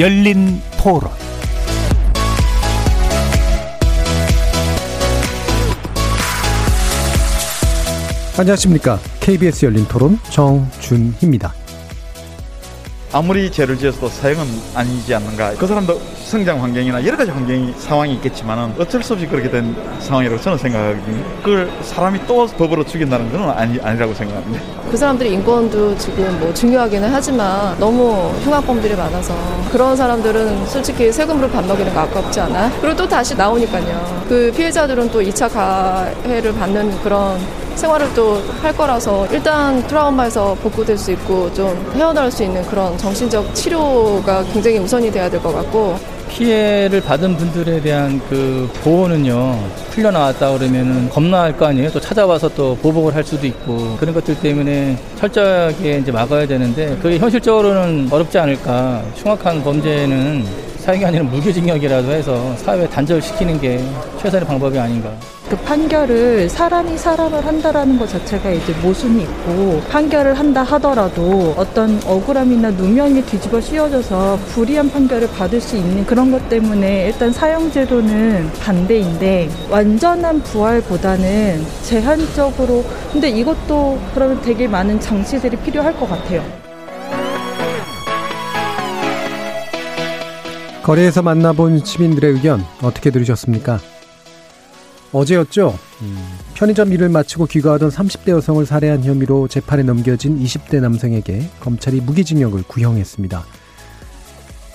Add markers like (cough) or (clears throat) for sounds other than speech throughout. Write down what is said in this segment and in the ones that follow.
열린 토론 안녕하십니까. KBS 열린 토론 정준희입니다. 아무리 죄를 지어서도 사형은 아니지 않는가. 그 사람도 성장 환경이나 여러 가지 환경이 상황이 있겠지만은 어쩔 수 없이 그렇게 된 상황이라고 저는 생각하거든요. 그걸 사람이 또 법으로 죽인다는 건 아니, 아니라고 생각합니다. 그 사람들이 인권도 지금 뭐 중요하기는 하지만 너무 흉악범들이 많아서 그런 사람들은 솔직히 세금으로 밥 먹이는 거 아깝지 않아? 그리고 또 다시 나오니까요. 그 피해자들은 또 2차 가해를 받는 그런 생활을 또 할 거라서 일단 트라우마에서 복구될 수 있고 좀 헤어나올 수 있는 그런 정신적 치료가 굉장히 우선이 돼야 될 것 같고 피해를 받은 분들에 대한 그 보호는요 풀려 나왔다 그러면은 겁나할 거 아니에요? 또 찾아와서 또 보복을 할 수도 있고 그런 것들 때문에 철저하게 이제 막아야 되는데 그게 현실적으로는 어렵지 않을까. 흉악한 범죄는 사형이 아니라 무기징역이라도 해서 사회에 단절시키는 게 최선의 방법이 아닌가. 그 판결을 사람이 사람을 한다라는 것 자체가 이제 모순이 있고 판결을 한다 하더라도 어떤 억울함이나 누명이 뒤집어 씌워져서 불이한 판결을 받을 수 있는 그런 것 때문에 일단 사형제도는 반대인데 완전한 부활보다는 제한적으로 근데 이것도 그러면 되게 많은 장치들이 필요할 것 같아요. 거리에서 만나본 시민들의 의견 어떻게 들으셨습니까? 어제였죠. 편의점 일을 마치고 귀가하던 30대 여성을 살해한 혐의로 재판에 넘겨진 20대 남성에게 검찰이 무기징역을 구형했습니다.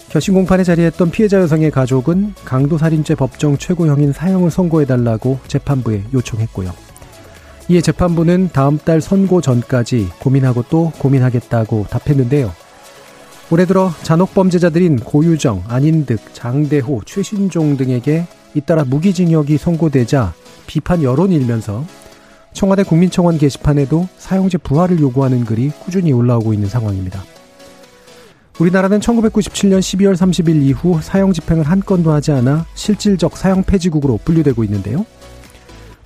결심 공판에 자리했던 피해자 여성의 가족은 강도살인죄 법정 최고형인 사형을 선고해달라고 재판부에 요청했고요. 이에 재판부는 다음 달 선고 전까지 고민하고 또 고민하겠다고 답했는데요. 올해 들어 잔혹범죄자들인 고유정, 안인득, 장대호, 최신종 등에게 잇따라 무기징역이 선고되자 비판 여론이 일면서 청와대 국민청원 게시판에도 사형제 부활을 요구하는 글이 꾸준히 올라오고 있는 상황입니다. 우리나라는 1997년 12월 30일 이후 사형 집행을 한 건도 하지 않아 실질적 사형 폐지국으로 분류되고 있는데요.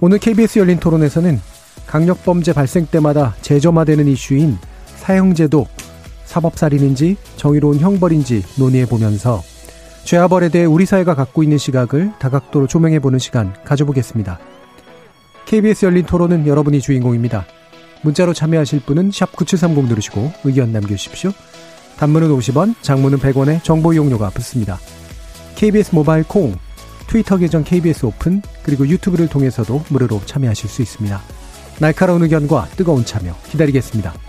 오늘 KBS 열린 토론에서는 강력범죄 발생 때마다 재점화되는 이슈인 사형제도 사법살인인지 정의로운 형벌인지 논의해 보면서 죄와벌에 대해 우리 사회가 갖고 있는 시각을 다각도로 조명해 보는 시간 가져보겠습니다. KBS 열린 토론은 여러분이 주인공입니다. 문자로 참여하실 분은 9730 누르시고 의견 남겨주십시오. 단문은 50원, 장문은 100원에 정보 이용료가 붙습니다. KBS 모바일 콩, 트위터 계정 KBS 오픈, 그리고 유튜브를 통해서도 무료로 참여하실 수 있습니다. 날카로운 의견과 뜨거운 참여 기다리겠습니다.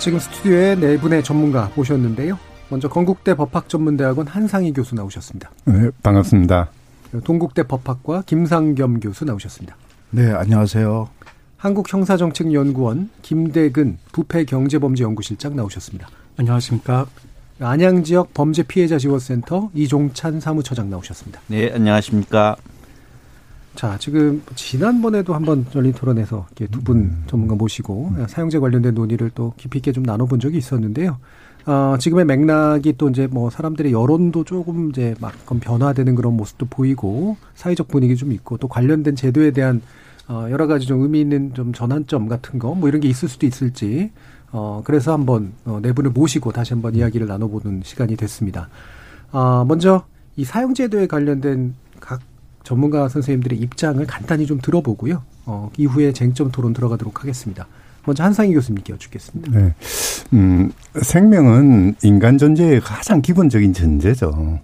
지금 스튜디오에 네 분의 전문가 모셨는데요. 먼저 건국대 법학전문대학원 한상희 교수 나오셨습니다. 네, 반갑습니다. 동국대 법학과 김상겸 교수 나오셨습니다. 네, 안녕하세요. 한국형사정책연구원 김대근 부패경제범죄연구실장 나오셨습니다. 안녕하십니까. 안양지역 범죄피해자지원센터 이종찬 사무처장 나오셨습니다. 네, 안녕하십니까. 자, 지금 지난번에도 한번 열린 토론에서 두분 음. 전문가 모시고 사용제 관련된 논의를 또 깊이 있게 좀 나눠본 적이 있었는데요. 어, 지금의 맥락이 또 이제 뭐 사람들의 여론도 조금 이제 막 변화되는 그런 모습도 보이고 사회적 분위기 좀 있고 또 관련된 제도에 대한 어, 여러 가지 좀 의미 있는 좀 전환점 같은 거 뭐 이런 게 있을 수도 있을지 어, 그래서 한번 어, 네 분을 모시고 다시 한번 이야기를 나눠보는 시간이 됐습니다. 아, 먼저 이 사용제도에 관련된 각 전문가 선생님들의 입장을 간단히 좀 들어보고요. 어, 이후에 쟁점 토론 들어가도록 하겠습니다. 먼저 한상희 교수님께 여쭙겠습니다. 네. 음, 생명은 인간 존재의 가장 기본적인 전제죠.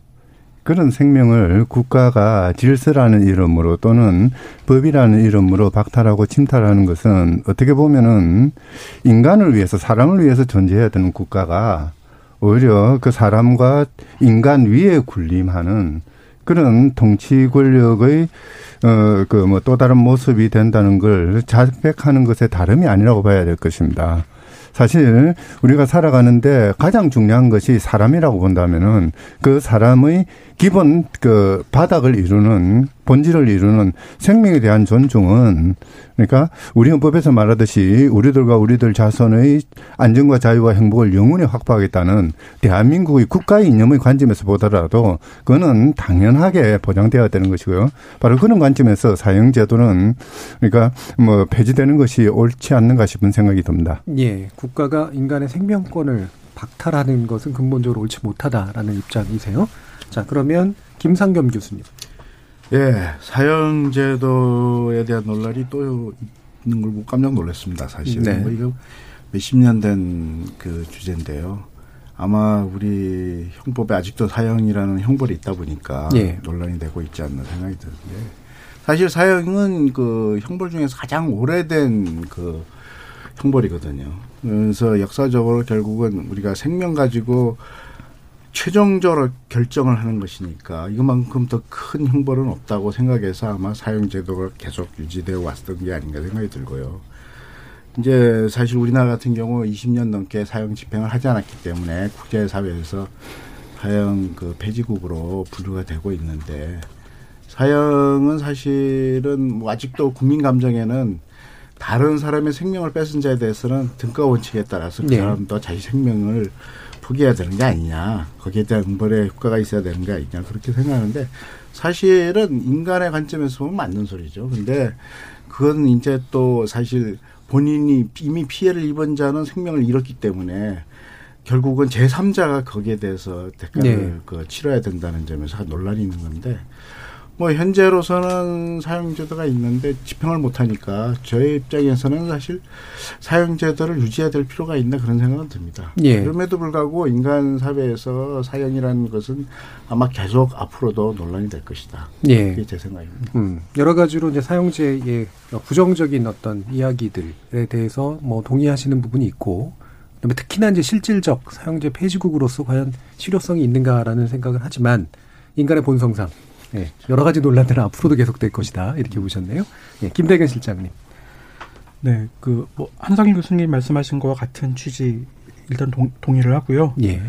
그런 생명을 국가가 질서라는 이름으로 또는 법이라는 이름으로 박탈하고 침탈하는 것은 어떻게 보면은 인간을 위해서 사람을 위해서 존재해야 되는 국가가 오히려 그 사람과 인간 위에 군림하는 그런 통치 권력의 어그 뭐 또 다른 모습이 된다는 걸 자백하는 것에 다름이 아니라고 봐야 될 것입니다. 사실 우리가 살아가는데 가장 중요한 것이 사람이라고 본다면은 그 사람의 기본 그 바닥을 이루는 본질을 이루는 생명에 대한 존중은 그러니까 우리 헌법에서 말하듯이 우리들과 우리들 자손의 안전과 자유와 행복을 영원히 확보하겠다는 대한민국의 국가의 이념의 관점에서 보더라도 그거는 당연하게 보장되어야 되는 것이고요. 바로 그런 관점에서 사형 제도는 그러니까 뭐 폐지되는 것이 옳지 않는가 싶은 생각이 듭니다. 예, 국가가 인간의 생명권을 박탈하는 것은 근본적으로 옳지 못하다라는 입장이세요. 자, 그러면 김상겸 교수님. 예, 사형제도에 대한 논란이 또 있는 걸 보고 깜짝 놀랐습니다, 사실. 네. 뭐 이거 몇십 년 된 그 주제인데요. 아마 우리 형법에 아직도 사형이라는 형벌이 있다 보니까 예. 논란이 되고 있지 않나 생각이 드는데 사실 사형은 그 형벌 중에서 가장 오래된 그 형벌이거든요. 그래서 역사적으로 결국은 우리가 생명 가지고 최종적으로 결정을 하는 것이니까 이것만큼 더 큰 형벌은 없다고 생각해서 아마 사형 제도가 계속 유지되어 왔던 게 아닌가 생각이 들고요. 이제 사실 우리나라 같은 경우 20년 넘게 사형 집행을 하지 않았기 때문에 국제사회에서 사형 그 폐지국으로 분류가 되고 있는데 사형은 사실은 뭐 아직도 국민 감정에는 다른 사람의 생명을 뺏은 자에 대해서는 등가 원칙에 따라서 그 네. 사람도 자기 생명을 포기해야 되는 게 아니냐 거기에 대한 응벌의 효과가 있어야 되는 게 아니냐 그렇게 생각하는데 사실은 인간의 관점에서 보면 맞는 소리죠. 근데 그건 이제 또 사실 본인이 이미 피해를 입은 자는 생명을 잃었기 때문에 결국은 제3자가 거기에 대해서 대가를 네. 그 치러야 된다는 점에서 논란이 있는 건데 뭐 현재로서는 사형제도가 있는데 집행을 못하니까 저의 입장에서는 사실 사형제도를 유지해야 될 필요가 있나 그런 생각은 듭니다. 예. 그럼에도 불구하고 인간 사회에서 사형이라는 것은 아마 계속 앞으로도 논란이 될 것이다. 예. 그게 제 생각입니다. 음, 여러 가지로 이제 사용제의 부정적인 어떤 이야기들에 대해서 뭐 동의하시는 부분이 있고, 그다음에 특히나 이제 실질적 사용제 폐지국으로서 과연 실효성이 있는가라는 생각을 하지만 인간의 본성상 예, 여러 가지 논란들은 앞으로도 계속될 것이다 이렇게 보셨네요. 예, 김대근 실장님. 네, 그 뭐 한상일 교수님 말씀하신 거와 같은 취지 일단 동, 동의를 하고요. 예,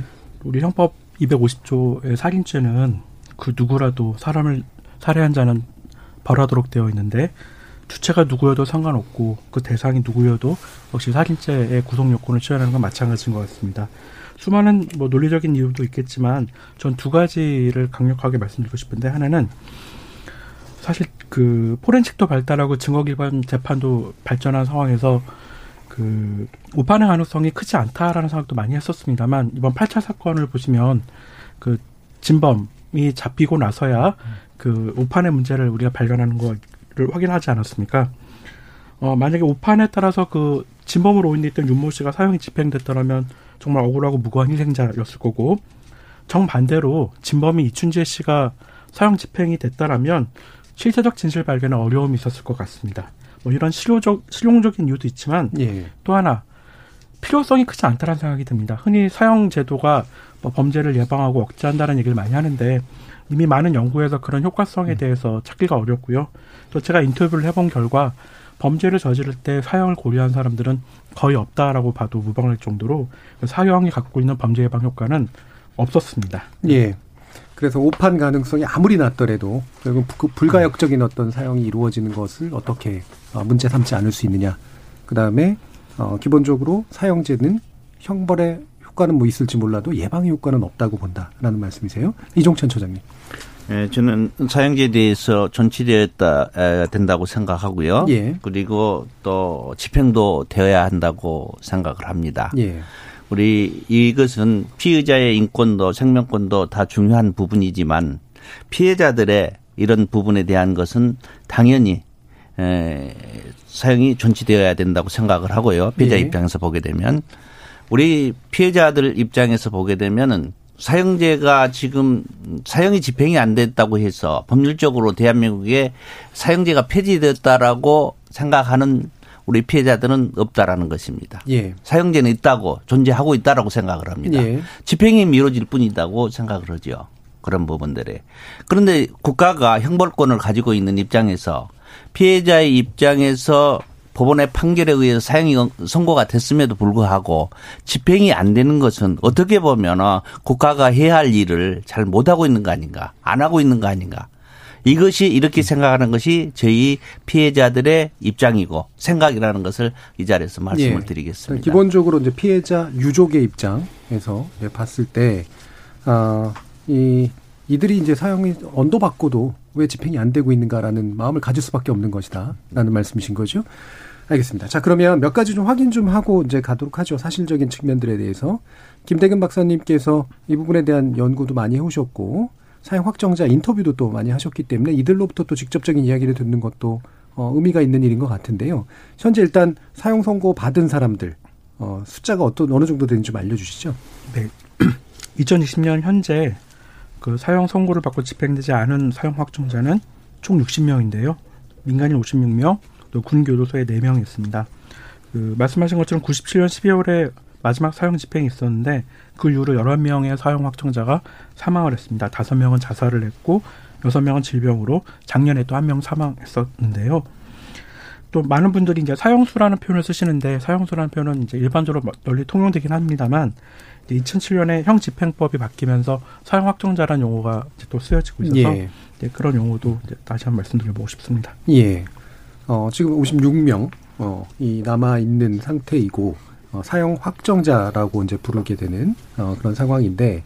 우리 형법 250조의 살인죄는 그 누구라도 사람을 살해한 자는 벌하도록 되어 있는데 주체가 누구여도 상관없고 그 대상이 누구여도 역시 살인죄의 구속 요건을 취하는 건 마찬가지인 것 같습니다. 수많은 뭐 논리적인 이유도 있겠지만 전 두 가지를 강력하게 말씀드리고 싶은데 하나는 사실 그 포렌식도 발달하고 증거 기반 재판도 발전한 상황에서 그 오판의 가능성이 크지 않다라는 생각도 많이 했었습니다만 이번 8차 사건을 보시면 그 진범이 잡히고 나서야 그 오판의 문제를 우리가 발견하는 거를 확인하지 않았습니까? 어 만약에 오판에 따라서 그 진범으로 인했던 윤모 씨가 사형이 집행됐더라면 정말 억울하고 무고한 희생자였을 거고 정반대로 진범이 이춘재 씨가 사형 집행이 됐다라면 실체적 진실 발견에 어려움이 있었을 것 같습니다. 뭐 이런 실효적 실용적인 이유도 있지만 예, 또 하나 필요성이 크지 않다는 생각이 듭니다. 흔히 사형 제도가 뭐 범죄를 예방하고 억제한다는 얘기를 많이 하는데 이미 많은 연구에서 그런 효과성에 대해서 찾기가 어렵고요. 또 제가 인터뷰를 해본 결과 범죄를 저지를 때 사형을 고려한 사람들은 거의 없다라고 봐도 무방할 정도로 사형이 갖고 있는 범죄 예방 효과는 없었습니다. 예. 그래서 오판 가능성이 아무리 낮더라도 결국 부- 불가역적인 어떤 사용이 이루어지는 것을 어떻게 어, 문제 삼지 않을 수 있느냐. 그 다음에 어, 기본적으로 사형제는 형벌의 효과는 뭐 있을지 몰라도 예방의 효과는 없다고 본다라는 말씀이세요. 이종천 처장님. 예, 저는 사형제에 대해서 존치되었다 에, 된다고 생각하고요. 예. 그리고 또 집행도 되어야 한다고 생각을 합니다. 예. 우리 이것은 피의자의 인권도 생명권도 다 중요한 부분이지만 피해자들의 이런 부분에 대한 것은 당연히 에, 사형이 존치되어야 된다고 생각을 하고요. 피해자 예. 입장에서 보게 되면 우리 피해자들 입장에서 보게 되면은 사형제가 지금 사형이 집행이 안 됐다고 해서 법률적으로 대한민국에 사형제가 폐지됐다라고 생각하는 우리 피해자들은 없다라는 것입니다. 예. 사형제는 있다고 존재하고 있다라고 생각을 합니다. 예. 집행이 미뤄질 뿐이다고 생각을 하죠. 그런 부분들에. 그런데 국가가 형벌권을 가지고 있는 입장에서 피해자의 입장에서 법원의 판결에 의해서 사형이 선고가 됐음에도 불구하고 집행이 안 되는 것은 어떻게 보면 국가가 해야 할 일을 잘 못하고 있는 거 아닌가 안 하고 있는 거 아닌가 이것이 이렇게 생각하는 것이 저희 피해자들의 입장이고 생각이라는 것을 이 자리에서 말씀을 예. 드리겠습니다. 기본적으로 이제 피해자 유족의 입장에서 봤을 때, 아, 이, 이들이 이제 사형이 언도 받고도 왜 집행이 안 되고 있는가라는 마음을 가질 수밖에 없는 것이다. 라는 말씀이신 거죠. 알겠습니다. 자, 그러면 몇 가지 좀 확인 좀 하고 이제 가도록 하죠. 사실적인 측면들에 대해서. 김대근 박사님께서 이 부분에 대한 연구도 많이 해오셨고, 사형 확정자 인터뷰도 또 많이 하셨기 때문에 이들로부터 또 직접적인 이야기를 듣는 것도 어, 의미가 있는 일인 것 같은데요. 현재 일단 사형 선고 받은 사람들 어, 숫자가 어떤 어느 정도 되는지 좀 알려주시죠. 네. (clears throat) 2020년 현재 그 사형 선고를 받고 집행되지 않은 사형 확정자는 총 60명인데요. 민간인 56명, 또 군 교도소에 4명 있습니다. 그 말씀하신 것처럼 97년 12월에 마지막 사형 집행이 있었는데 그 이후로 11명의 사형 확정자가 사망을 했습니다. 5명은 자살을 했고 6명은 질병으로 작년에 또 한 명 사망했었는데요. 또 많은 분들이 이제 사형수라는 표현을 쓰시는데 사형수라는 표현은 이제 일반적으로 널리 통용되긴 합니다만 2007년에 형 집행법이 바뀌면서 사형 확정자라는 용어가 이제 또 쓰여지고 있어서 예. 이제 그런 용어도 이제 다시 한번 말씀드려보고 싶습니다. 예. 어, 지금 56명, 어, 이 남아 있는 상태이고, 어, 사형 확정자라고 이제 부르게 되는, 어, 그런 상황인데,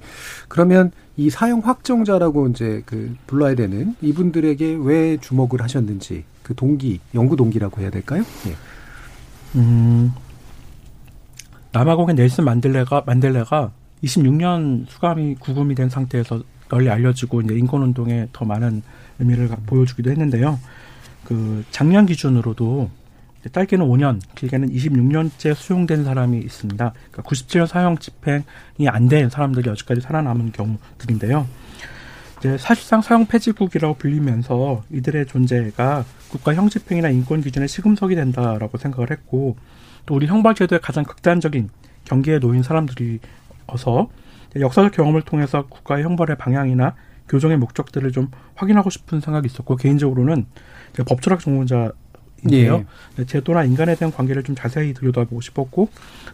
그러면 이 사형 확정자라고 이제 그 불러야 되는 이분들에게 왜 주목을 하셨는지, 그 동기, 연구 동기라고 해야 될까요? 예. 음, 남아공의 넬슨 만델레가 만델레가 26년 수감이 구금이 된 상태에서 널리 알려지고 이제 인권 운동에 더 많은 의미를 가- 보여주기도 했는데요. 그 작년 기준으로도 짧게는 5년, 길게는 26년째 수용된 사람이 있습니다. 그러니까 97년 사형 집행이 안 된 사람들이 여지까지 살아남은 경우들인데요. 이제 사실상 사형 폐지국이라고 불리면서 이들의 존재가 국가 형 집행이나 인권 기준에 시금석이 된다라고 생각을 했고 또 우리 형벌제도의 가장 극단적인 경계에 놓인 사람들이어서 역사적 경험을 통해서 국가의 형벌의 방향이나 교정의 목적들을 좀 확인하고 싶은 생각이 있었고 개인적으로는 법철학 전공자인데요. 예. 제도나 인간에 대한 관계를 좀 자세히 들여다보고 싶었고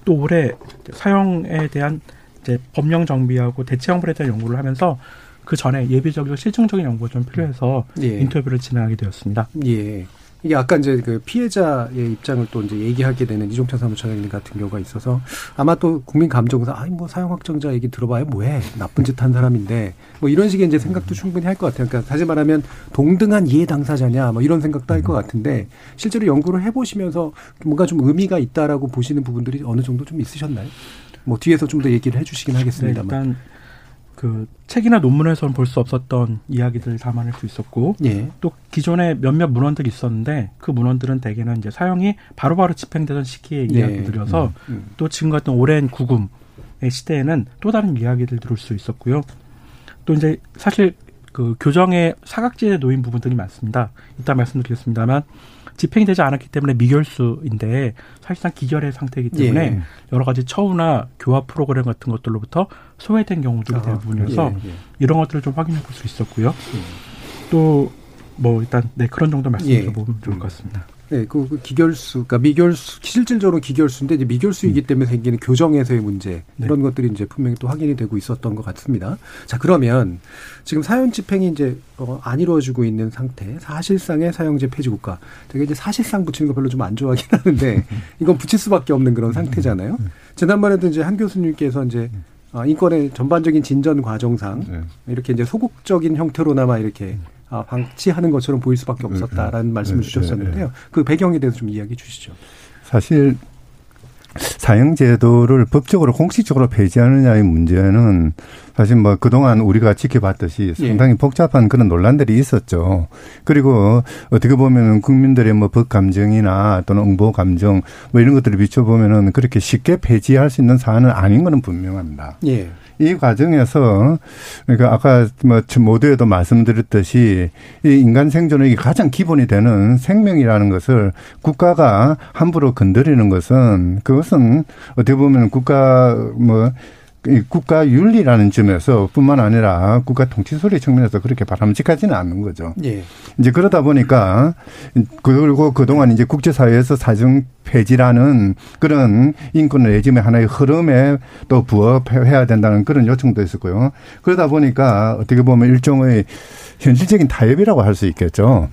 또 올해 사형에 대한 이제 법령 정비하고 대체 형벌에 대한 연구를 하면서 그 전에 예비적이고 실증적인 연구가 좀 필요해서 예. 인터뷰를 진행하게 되었습니다. 예. 이게 아까 이제 그 피해자의 입장을 또 이제 얘기하게 되는 이종찬 사무처장님 같은 경우가 있어서 아마 또 국민 감정상 아니 뭐 사형 확정자 얘기 들어봐요 뭐해 나쁜 짓 한 사람인데 뭐 이런 식의 이제 생각도 충분히 할 것 같아요. 그러니까 다시 말하면 동등한 이해 당사자냐 뭐 이런 생각도 할 것 같은데 실제로 연구를 해보시면서 뭔가 좀 의미가 있다라고 보시는 부분들이 어느 정도 좀 있으셨나요? 뭐 뒤에서 좀 더 얘기를 해주시긴 네, 하겠습니다만. 그 책이나 논문에서는 볼 수 없었던 이야기들을 담아낼 수 있었고 예. 또 기존에 몇몇 문헌들이 있었는데 그 문헌들은 대개는 이제 사형이 바로바로 집행되던 시기의 예. 이야기들이어서 음, 음. 또 지금 같은 오랜 구금의 시대에는 또 다른 이야기들 들을 수 있었고요. 또 이제 사실 그 교정의 사각지대에 놓인 부분들이 많습니다. 이따 말씀드리겠습니다만 집행이 되지 않았기 때문에 미결수인데 사실상 기결의 상태이기 때문에 예. 여러 가지 처우나 교화 프로그램 같은 것들로부터 소외된 경우들이 아, 대부분이어서 예, 예. 이런 것들을 좀 확인해 볼 수 있었고요. 또 뭐 일단 네 그런 정도 말씀드려 보면 좋을 것 같습니다. 네, 그, 그 기결수, 그러니까 미결수, 실질적으로 기결수인데 이제 미결수이기 때문에 생기는 교정에서의 문제 네. 이런 것들이 이제 분명히 또 확인이 되고 있었던 것 같습니다. 자, 그러면 지금 사형 집행이 이제 어, 안 이루어지고 있는 상태, 사실상의 사형제 폐지 국가. 제가 이제 사실상 붙이는 거 별로 좀 안 좋아하긴 하는데 (laughs) 이건 붙일 수밖에 없는 그런 상태잖아요. 지난번에도 이제 한 교수님께서 이제 아, 인권의 전반적인 진전 과정상 네. 이렇게 이제 소극적인 형태로나마 이렇게 아, 방치하는 것처럼 보일 수밖에 없었다라는 말씀을 네, 주셨었는데요. 그 배경에 대해서 좀 이야기 주시죠. 사실 사형제도를 법적으로 공식적으로 폐지하느냐의 문제는 사실 뭐 그동안 우리가 지켜봤듯이 예. 상당히 복잡한 그런 논란들이 있었죠. 그리고 어떻게 보면은 국민들의 뭐 법 감정이나 또는 응보 감정 뭐 이런 것들을 비춰보면은 그렇게 쉽게 폐지할 수 있는 사안은 아닌 거는 분명합니다. 예. 이 과정에서 그러니까 아까 뭐 모두에도 말씀드렸듯이 이 인간 생존의 가장 기본이 되는 생명이라는 것을 국가가 함부로 건드리는 것은 그것은 어떻게 보면 국가 뭐이 국가 윤리라는 점에서 뿐만 아니라 국가 통치 소리 측면에서 그렇게 바람직하지는 않는 거죠. 예. 이제 그러다 보니까 그리고 그동안 이제 국제사회에서 사정 폐지라는 그런 인권 레짐의 하나의 흐름에 또 부합해야 된다는 그런 요청도 있었고요. 그러다 보니까 어떻게 보면 일종의 현실적인 타협이라고 할 수 있겠죠.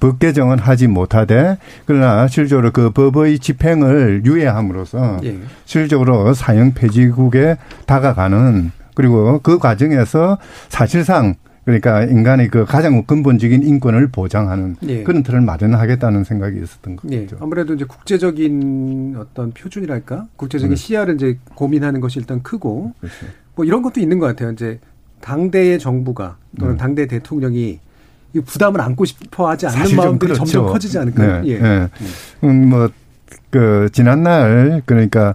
법 개정은 하지 못하되 그러나 실제로 그 법의 집행을 유예함으로써 예. 실질적으로 사형 폐지국에 다가가는 그리고 그 과정에서 사실상 그러니까 인간의 그 가장 근본적인 인권을 보장하는 예. 그런 틀을 마련하겠다는 생각이 있었던 예. 거죠. 아무래도 이제 국제적인 어떤 표준이랄까? 국제적인 네. 시야를 이제 고민하는 것이 일단 크고 그렇죠. 뭐 이런 것도 있는 것 같아요. 이제 당대의 정부가 또는 네. 당대 대통령이 이 부담을 안고 싶어 하지 않는 마음들이 그렇죠. 점점 커지지 않을까요? 네, 예. 네. 음, 뭐, 그, 지난날, 그러니까,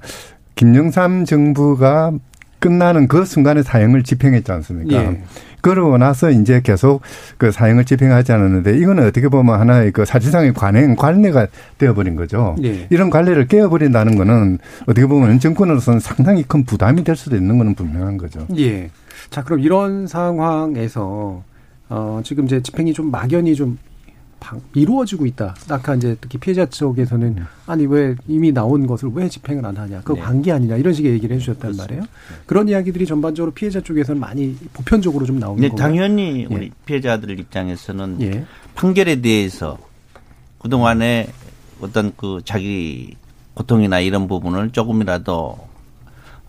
김영삼 정부가 끝나는 그 순간에 사형을 집행했지 않습니까? 예. 그러고 나서 이제 계속 그 사형을 집행하지 않았는데 이거는 어떻게 보면 하나의 그 사실상의 관행, 관례가 되어버린 거죠. 예. 이런 관례를 깨어버린다는 거는 어떻게 보면 정권으로서는 상당히 큰 부담이 될 수도 있는 거는 분명한 거죠. 예. 자, 그럼 이런 상황에서 어, 지금 이제 집행이 좀 막연히 좀 방- 이루어지고 있다. 아까 이제 특히 피해자 쪽에서는 아니 왜 이미 나온 것을 왜 집행을 안 하냐. 그 네. 관계 아니냐 이런 식의 얘기를 해주셨단 말이에요. 그런 이야기들이 전반적으로 피해자 쪽에서는 많이 보편적으로 좀 나오는 네, 건가요? 당연히 예. 우리 피해자들 입장에서는 예. 판결에 대해서 그 동안에 어떤 그 자기 고통이나 이런 부분을 조금이라도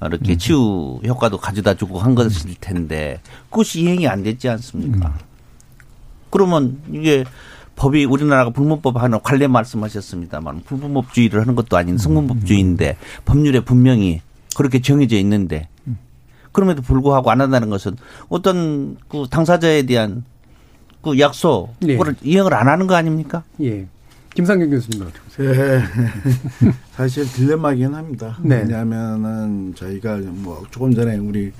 이렇게 치유 효과도 가져다 주고 한 것일 텐데 그것이 이행이 안 됐지 않습니까? 그러면 이게 법이 우리나라가 불문법 하는 관례 말씀하셨습니다만 불문법주의를 하는 것도 아닌 성문법주의인데 법률에 분명히 그렇게 정해져 있는데 그럼에도 불구하고 안 한다는 것은 어떤 그 당사자에 대한 그 약속을 이행을 안 하는 거 아닙니까? 예. 김상경 교수님 어떻게 보세요? 네. (laughs) 사실 딜레마긴 합니다. 네. 왜냐하면은 저희가 뭐 조금 전에 우리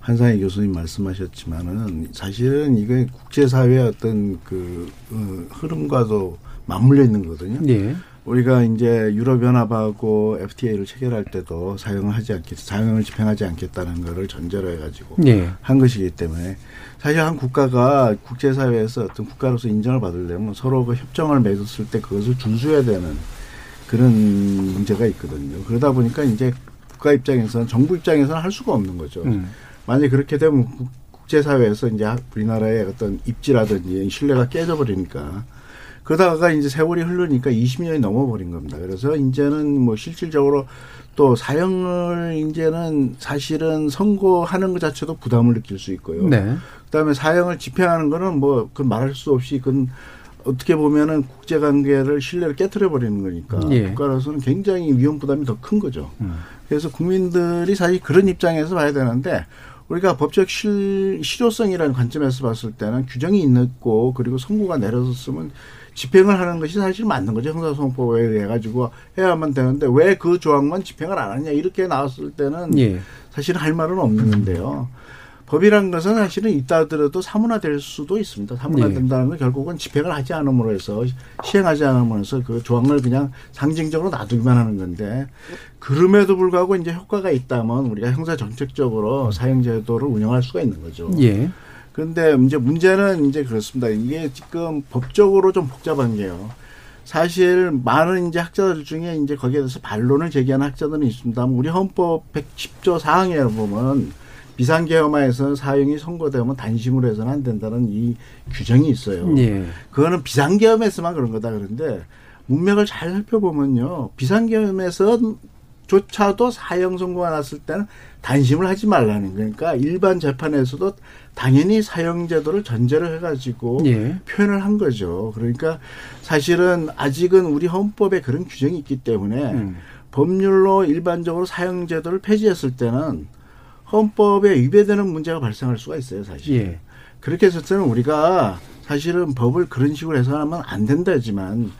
한상희 교수님 말씀하셨지만은 사실은 이게 국제사회의 어떤 그 어, 흐름과도 맞물려 있는 거거든요. 예. 우리가 이제 유럽연합하고 FTA를 체결할 때도 사용을 하지 않겠, 사용을 집행하지 않겠다는 거를 전제로 해가지고 예. 한 것이기 때문에 사실 한 국가가 국제사회에서 어떤 국가로서 인정을 받으려면 서로 그 협정을 맺었을 때 그것을 준수해야 되는 그런 문제가 있거든요. 그러다 보니까 이제 국가 입장에서는 정부 입장에서는 할 수가 없는 거죠. 음. 만약에 그렇게 되면 국- 국제사회에서 이제 우리나라의 어떤 입지라든지 신뢰가 깨져버리니까 그러다가 이제 세월이 흐르니까 20년이 넘어버린 겁니다. 그래서 이제는 뭐 실질적으로 또 사형을 이제는 사실은 선고하는 것 자체도 부담을 느낄 수 있고요. 네. 그다음에 사형을 집행하는 거는 뭐 그 말할 수 없이 그건 어떻게 보면은 국제 관계를 신뢰를 깨뜨려 버리는 거니까 예. 국가로서는 굉장히 위험 부담이 더 큰 거죠. 음. 그래서 국민들이 사실 그런 입장에서 봐야 되는데 우리가 법적 실, 실효성이라는 관점에서 봤을 때는 규정이 있고 그리고 선고가 내려졌으면 집행을 하는 것이 사실 맞는 거죠. 형사소송법에 의해 가지고 해야만 되는데 왜 그 조항만 집행을 안 하냐 이렇게 나왔을 때는 예. 사실 할 말은 없는 건데요. 법이라는 것은 사실은 있다 하더라도 사문화될 수도 있습니다. 사문화된다는 건 결국은 집행을 하지 않음으로 해서 시행하지 않음으로 해서 그 조항을 그냥 상징적으로 놔두기만 하는 건데 그럼에도 불구하고 이제 효과가 있다면 우리가 형사 정책적으로 사형제도를 운영할 수가 있는 거죠. 예. 그런데 이제 문제는 이제 그렇습니다. 이게 지금 법적으로 좀 복잡한 게요. 사실 많은 이제 학자들 중에 이제 거기에 대해서 반론을 제기하는 학자들은 있습니다. 우리 헌법 110조 4항에 보면 비상계엄하에서 사형이 선고되면 단심으로 해서는 안 된다는 이 규정이 있어요. 예. 그거는 비상계엄에서만 그런 거다 그런데 문맥을 잘 살펴보면요. 비상계엄에서 조차도 사형 선고가 났을 때는 단심을 하지 말라는 그러니까 일반 재판에서도 당연히 사형 제도를 전제로 해가지고 예. 표현을 한 거죠. 그러니까 사실은 아직은 우리 헌법에 그런 규정이 있기 때문에 음. 법률로 일반적으로 사형 제도를 폐지했을 때는 헌법에 위배되는 문제가 발생할 수가 있어요, 사실. 예. 그렇게 했을 때는 우리가 사실은 법을 그런 식으로 해석하면 안 된다지만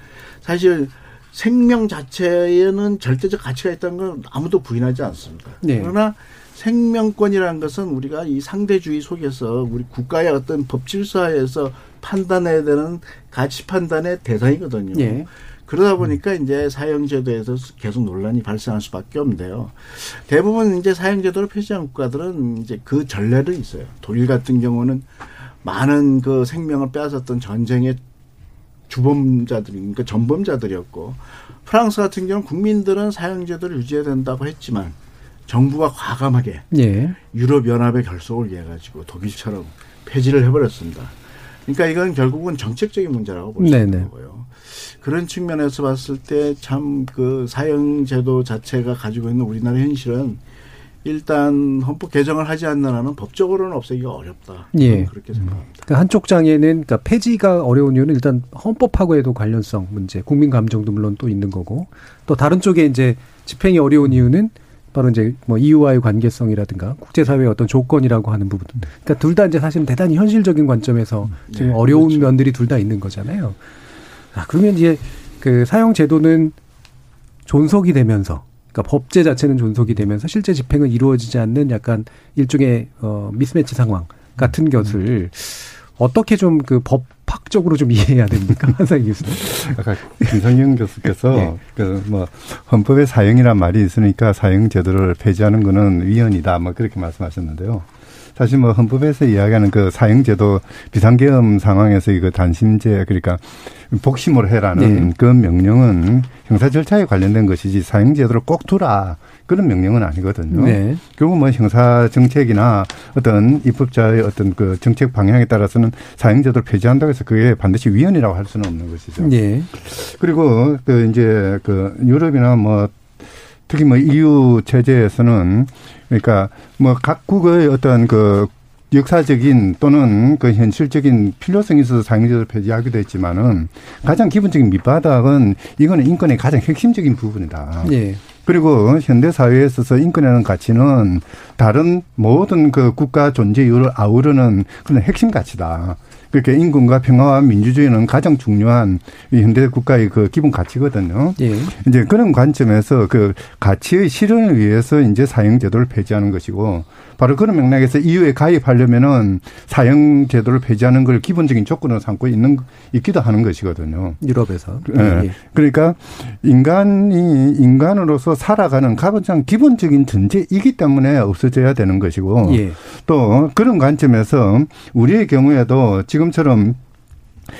사실 생명 자체에는 절대적 가치가 있다는 건 아무도 부인하지 않습니다. 네. 그러나 생명권이라는 것은 우리가 이 상대주의 속에서 우리 국가의 어떤 법 질서에서 판단해야 되는 가치 판단의 대상이거든요. 예. 그러다 보니까 이제 사형제도에서 계속 논란이 발생할 수밖에 없는데요. 대부분 이제 사형제도를 폐지한 국가들은 이제 그 전례도 있어요. 독일 같은 경우는 많은 그 생명을 빼앗았던 전쟁의 주범자들이, 그러니까 전범자들이었고, 프랑스 같은 경우는 국민들은 사형제도를 유지해야 된다고 했지만, 정부가 과감하게 예. 유럽연합의 결속을 위해 가지고 독일처럼 폐지를 해버렸습니다. 그러니까 이건 결국은 정책적인 문제라고 볼 수 있는. 거고요. 그런 측면에서 봤을 때 참 그 사형제도 자체가 가지고 있는 우리나라 현실은 일단 헌법 개정을 하지 않는 한은 법적으로는 없애기가 어렵다. 예. 그렇게 생각합니다. 그 한쪽 장에는 그러니까 폐지가 어려운 이유는 일단 헌법하고에도 관련성 문제, 국민 감정도 물론 또 있는 거고 또 다른 쪽에 이제 집행이 어려운 이유는 바로 이제 뭐 EU와의 관계성이라든가 국제사회의 어떤 조건이라고 하는 부분. 그러니까 둘 다 이제 사실은 대단히 현실적인 관점에서 지금 네, 어려운 그렇죠. 면들이 둘 다 있는 거잖아요. 아, 그러면 이제 그 사형 제도는 존속이 되면서 그러니까 법제 자체는 존속이 되면서 실제 집행은 이루어지지 않는 약간 일종의 어 미스매치 상황 같은 것을 어떻게 좀 그 법 학적으로 좀 이해해야 됩니까? (laughs) 한상희 교수님. 아까 김성영 교수께서 예. 그뭐 헌법에 사형이란 말이 있으니까 사형 제도를 폐지하는 거는 위헌이다 뭐 그렇게 말씀하셨는데요. 사실 뭐 헌법에서 이야기하는 그 사형 제도 비상계엄 상황에서 이거 단심제 그러니까 복심으로 해라는 네. 그 명령은 형사 절차에 관련된 것이지 사형 제도를 꼭 두라 그런 명령은 아니거든요. 네. 결국 뭐 형사 정책이나 어떤 입법자의 어떤 그 정책 방향에 따라서는 사형 제도를 폐지한다고 해서 그게 반드시 위헌이라고 할 수는 없는 것이죠. 예. 그리고 그 이제 그 유럽이나 뭐 특히 뭐 EU 체제에서는 그러니까 뭐 각국의 어떤 그 역사적인 또는 그 현실적인 필요성이 있어서 사형제도를 폐지하기도 했지만은 가장 기본적인 밑바닥은 이거는 인권의 가장 핵심적인 부분이다. 예. 그리고 현대 사회에 있어서 인권이라는 가치는 다른 모든 그 국가 존재 이유를 아우르는 그런 핵심 가치다. 그렇게 인권과 평화와 민주주의는 가장 중요한 이 현대 국가의 그 기본 가치거든요. 예. 이제 그런 관점에서 그 가치의 실현을 위해서 이제 사형 제도를 폐지하는 것이고 바로 그런 맥락에서 EU에 가입하려면은 사형 제도를 폐지하는 걸 기본적인 조건으로 삼고 있는 있기도 하는 것이거든요. 유럽에서. 예. 예. 그러니까 인간이 인간으로서 살아가는 가장 기본적인 존재이기 때문에 없어져야 되는 것이고 예. 또 그런 관점에서 우리의 경우에도 지금처럼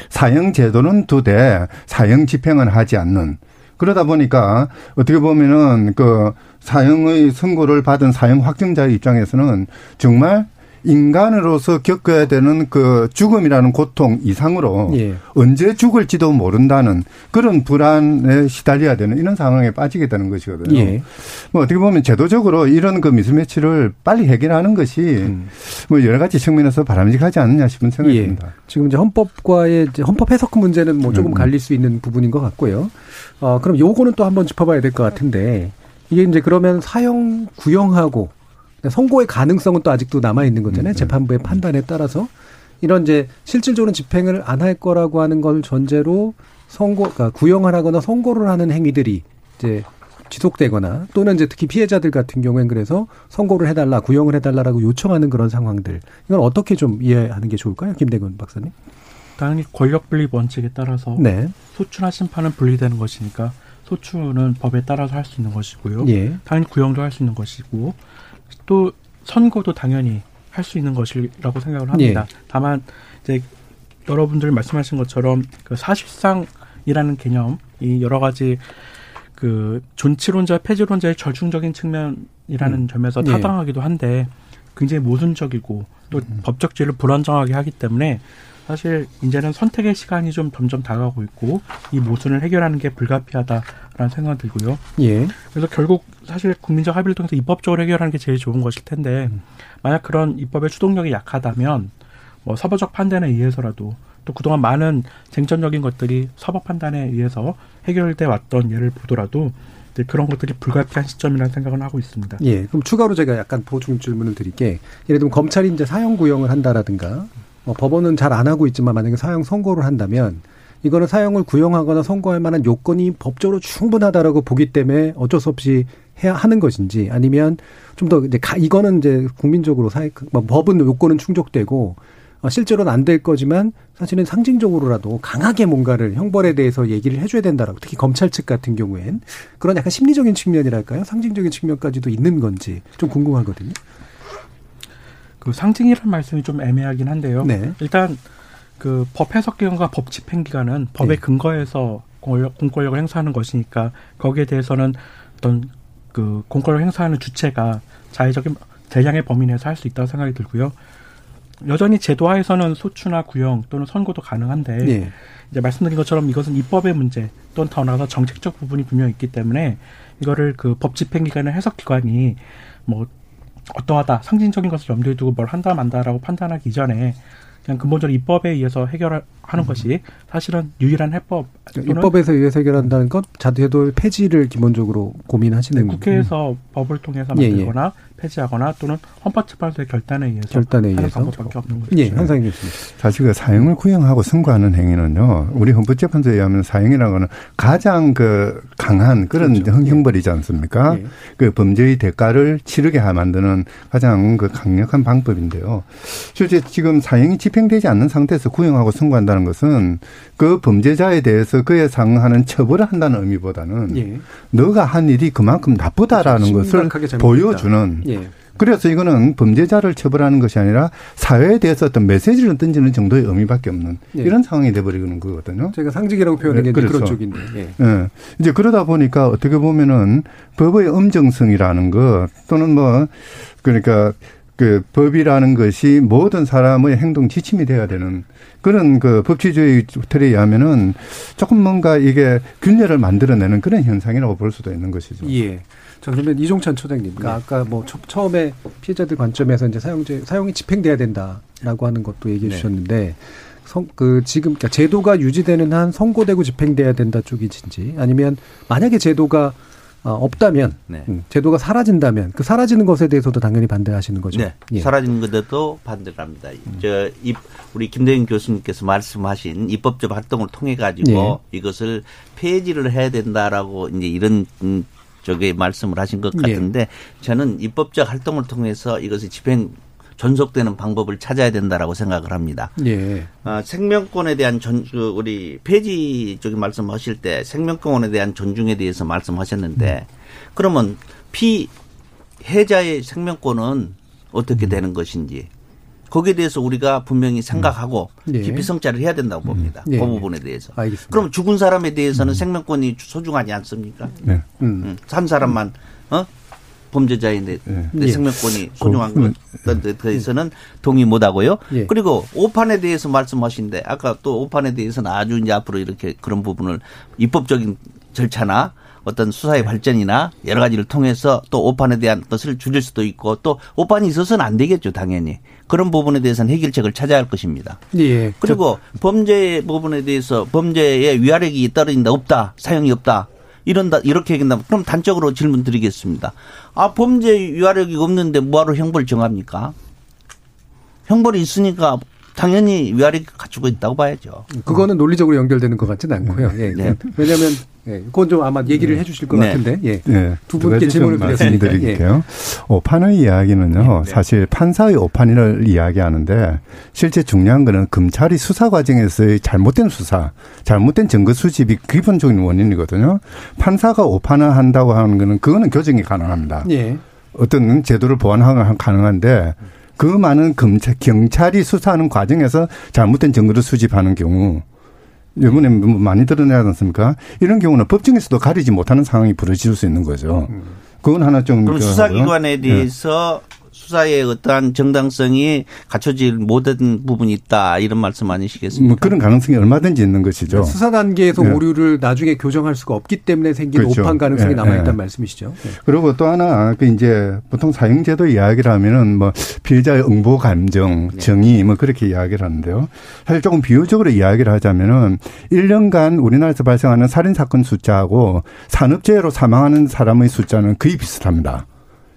사형 제도는 두되 사형 집행은 하지 않는 그러다 보니까 어떻게 보면은 그 사형의 선고를 받은 사형 확정자의 입장에서는 정말 인간으로서 겪어야 되는 그 죽음이라는 고통 이상으로 예. 언제 죽을지도 모른다는 그런 불안에 시달려야 되는 이런 상황에 빠지게 되는 것이거든요. 예. 뭐 어떻게 보면 제도적으로 이런 그 미스매치를 빨리 해결하는 것이 뭐 여러 가지 측면에서 바람직하지 않느냐 싶은 생각이 예. 듭니다. 지금 이제 헌법과의 이제 헌법 해석 문제는 뭐 조금 음. 갈릴 수 있는 부분인 것 같고요. 어, 그럼 요거는 또 한번 짚어봐야 될 것 같은데 이게 이제 그러면 사형 구형하고 선고의 가능성은 또 아직도 남아 있는 거잖아요. 재판부의 판단에 따라서 이런 이제 실질적으로 집행을 안 할 거라고 하는 걸 전제로 선고, 그러니까 구형을 하거나 선고를 하는 행위들이 이제 지속되거나 또는 이제 특히 피해자들 같은 경우엔 그래서 선고를 해달라, 구형을 해달라라고 요청하는 그런 상황들 이건 어떻게 좀 이해하는 게 좋을까요, 김대건 박사님? 당연히 권력 분립 원칙에 따라서 네. 소추나 심판은 분리되는 것이니까 소추는 법에 따라서 할 수 있는 것이고요. 예. 당연히 구형도 할 수 있는 것이고 또 선고도 당연히 할 수 있는 것이라고 생각을 합니다. 예. 다만 이제 여러분들 말씀하신 것처럼 그 사실상이라는 개념 이 여러 가지 그 존치론자 폐지론자의 절충적인 측면이라는 음. 점에서 예. 타당하기도 한데 굉장히 모순적이고 또 음. 법적지를 불안정하게 하기 때문에 사실 이제는 선택의 시간이 좀 점점 다가오고 있고 이 모순을 해결하는 게 불가피하다라는 생각이 들고요. 예. 그래서 결국 사실 국민적 합의를 통해서 입법적으로 해결하는 게 제일 좋은 것일 텐데 만약 그런 입법의 추동력이 약하다면 뭐 서버적 판단에 의해서라도 또 그동안 많은 쟁점적인 것들이 서버 판단에 의해서 해결돼 왔던 예를 보더라도 그런 것들이 불가피한 시점이라는 생각을 하고 있습니다. 예. 그럼 추가로 제가 약간 보충 질문을 드릴게. 예를 들면 검찰이 이제 사형 구형을 한다라든가 뭐 법원은 잘 안 하고 있지만 만약에 사형 선고를 한다면 이거는 사형을 구형하거나 선고할 만한 요건이 법적으로 충분하다라고 보기 때문에 어쩔 수 없이 해야 하는 것인지 아니면 좀 더 이제 가, 이거는 이제 국민적으로 사회 뭐 법은 요건은 충족되고 어, 실제로는 안 될 거지만 사실은 상징적으로라도 강하게 뭔가를 형벌에 대해서 얘기를 해줘야 된다라고 특히 검찰 측 같은 경우엔 그런 약간 심리적인 측면이랄까요? 상징적인 측면까지도 있는 건지 좀 궁금하거든요. 그 상징이라는 말씀이 좀 애매하긴 한데요. 네. 일단 그 법 해석 기관과 법 집행 기관은 법의 네. 근거에서 권력- 공권력을 행사하는 것이니까 거기에 대해서는 어떤 그 공권력 을 행사하는 주체가 자의적인 대량의 범위 내에서 할 수 있다고 생각이 들고요. 여전히 제도하에서는 소추나 구형 또는 선고도 가능한데 예. 이제 말씀드린 것처럼 이것은 입법의 문제 또는 더 나아가서 정책적 부분이 분명히 있기 때문에 이거를 그 법 집행기관의 해석기관이 뭐 어떠하다 상징적인 것을 염두에 두고 뭘 한다 만다라고 판단하기 이전에 그냥 근본적으로 입법에 의해서 해결하는 것이 사실은 유일한 해법 음. 입법에서 의해서 해결한다는 건 자제도 폐지를 기본적으로 고민하시는 네, 국회에서 법을 통해서 예, 예. 만들거나 폐지하거나 또는 헌법재판소의 결단에 의해서 결단에 의해서 방법밖에 없는 거죠. 예, 한상희 교수님. 사실 그 사형을 구형하고 선고하는 행위는요, 우리 헌법재판소에 의하면 사형이라는 거는 가장 그 강한 그런 그렇죠. 형벌이지 않습니까? 예. 그 범죄의 대가를 치르게 하- 만드는 가장 그 강력한 방법인데요. 실제 지금 사형이 집행되지 않는 상태에서 구형하고 선고한다는 것은 그 범죄자에 대해서 그에 상응하는 처벌을 한다는 의미보다는 예. 너가 한 일이 그만큼 나쁘다라는 것을 심각하게 잘못했다. 보여주는 예. 그래서 이거는 범죄자를 처벌하는 것이 아니라 사회에 대해서 어떤 메시지를 던지는 정도의 의미밖에 없는 예. 이런 상황이 돼버리는 거거든요. 제가 상징이라고 표현한 게 네, 이제 그런 그렇죠. 쪽인데. 예. 예. 이제 그러다 보니까 어떻게 보면은 법의 엄정성이라는 것 또는 뭐 그러니까 그 법이라는 것이 모든 사람의 행동 지침이 돼야 되는 그런 그 법치주의 틀에 의하면은 조금 뭔가 이게 균열을 만들어내는 그런 현상이라고 볼 수도 있는 것이죠. 예. 자, 그러면 이종찬 초장님. 그러니까 아까 뭐 처, 처음에 피해자들 관점에서 이제 사용제, 사용이 집행돼야 된다라고 하는 것도 얘기해 네. 주셨는데, 성, 그, 지금, 그러니까 제도가 유지되는 한 선고되고 집행돼야 된다 쪽이신지, 아니면 만약에 제도가 어, 없다면, 네. 음, 제도가 사라진다면, 그 사라지는 것에 대해서도 당연히 반대하시는 거죠. 네. 예. 사라진 것에도 반대를 합니다. 저, 입, 우리 김대영 교수님께서 말씀하신 입법적 활동을 통해 가지고 이것을 폐지를 해야 된다라고 이제 이런 음, 쪽에 말씀을 하신 것 예. 같은데 저는 입법적 활동을 통해서 이것이 집행 존속되는 방법을 찾아야 된다라고 생각을 합니다. 예. 아, 생명권에 대한 전, 그, 우리 폐지 쪽에 말씀하실 때 생명권에 대한 존중에 대해서 말씀하셨는데 그러면 피해자의 생명권은 어떻게 되는 것인지 거기에 대해서 우리가 분명히 생각하고 예. 깊이 성찰을 해야 된다고 봅니다. 예. 그 부분에 대해서. 알겠습니다. 그럼 죽은 사람에 대해서는 생명권이 소중하지 않습니까? 네. 음. 음, 산 사람만 어 범죄자인데 내 예. 생명권이 소중한 그, 것에 대해서는 동의 못 하고요. 예. 그리고 오판에 대해서 말씀하신데 아까 또 오판에 대해서는 아주 이제 앞으로 이렇게 그런 부분을 입법적인 절차나 어떤 수사의 발전이나 여러 가지를 통해서 또 오판에 대한 것을 줄일 수도 있고 또 오판이 있어서는 안 되겠죠 당연히 그런 부분에 대해서는 해결책을 찾아야 할 것입니다. 예. 그리고 범죄 부분에 대해서 범죄에 위화력이 떨어진다 없다 사용이 없다 이런다 이렇게 얘기한다면 그럼 단적으로 질문 드리겠습니다. 아 범죄 위화력이 없는데 뭐하러 형벌 정합니까? 형벌이 있으니까 당연히 위화력이 갖추고 있다고 봐야죠. 그거는 논리적으로 연결되는 것 같지는 않고요. 예. 네. 왜냐하면 예, 그건 좀 아마 얘기를 해주실 것 네. 같은데. 예. 네. 두 분께 질문을 드렸으니까. 말씀드릴게요. 오판의 이야기는요, 사실 판사의 오판을 이야기하는데, 실제 중요한 거는 검찰이 수사 과정에서의 잘못된 수사, 잘못된 증거 수집이 기본적인 원인이거든요. 판사가 오판을 한다고 하는 거는, 그거는 교정이 가능합니다. 예. 어떤 제도를 보완하는 가능한데, 그 많은 검찰, 경찰이 수사하는 과정에서 잘못된 증거를 수집하는 경우, 이번에 뭐 많이 드러나지 않습니까? 이런 경우는 법정에서도 가리지 못하는 상황이 벌어질 수 있는 거죠. 그건 하나 좀. 그럼 그 수사기관에 하고요. 대해서 수사의 어떠한 정당성이 갖춰질 못한 부분이 있다 이런 말씀 아니시겠습니까? 뭐 그런 가능성이 얼마든지 있는 것이죠. 수사 단계에서 예. 오류를 나중에 교정할 수가 없기 때문에 생긴 그렇죠. 오판 가능성이 예, 남아 있다는 예. 말씀이시죠. 예. 그리고 또 하나 그 이제 보통 사형제도 이야기를 하면은 뭐 피해자의 응보 감정, 정의 뭐 그렇게 이야기를 하는데요. 사실 조금 비유적으로 이야기를 하자면은 1년간 우리나라에서 발생하는 살인 사건 숫자하고 산업재해로 사망하는 사람의 숫자는 거의 비슷합니다.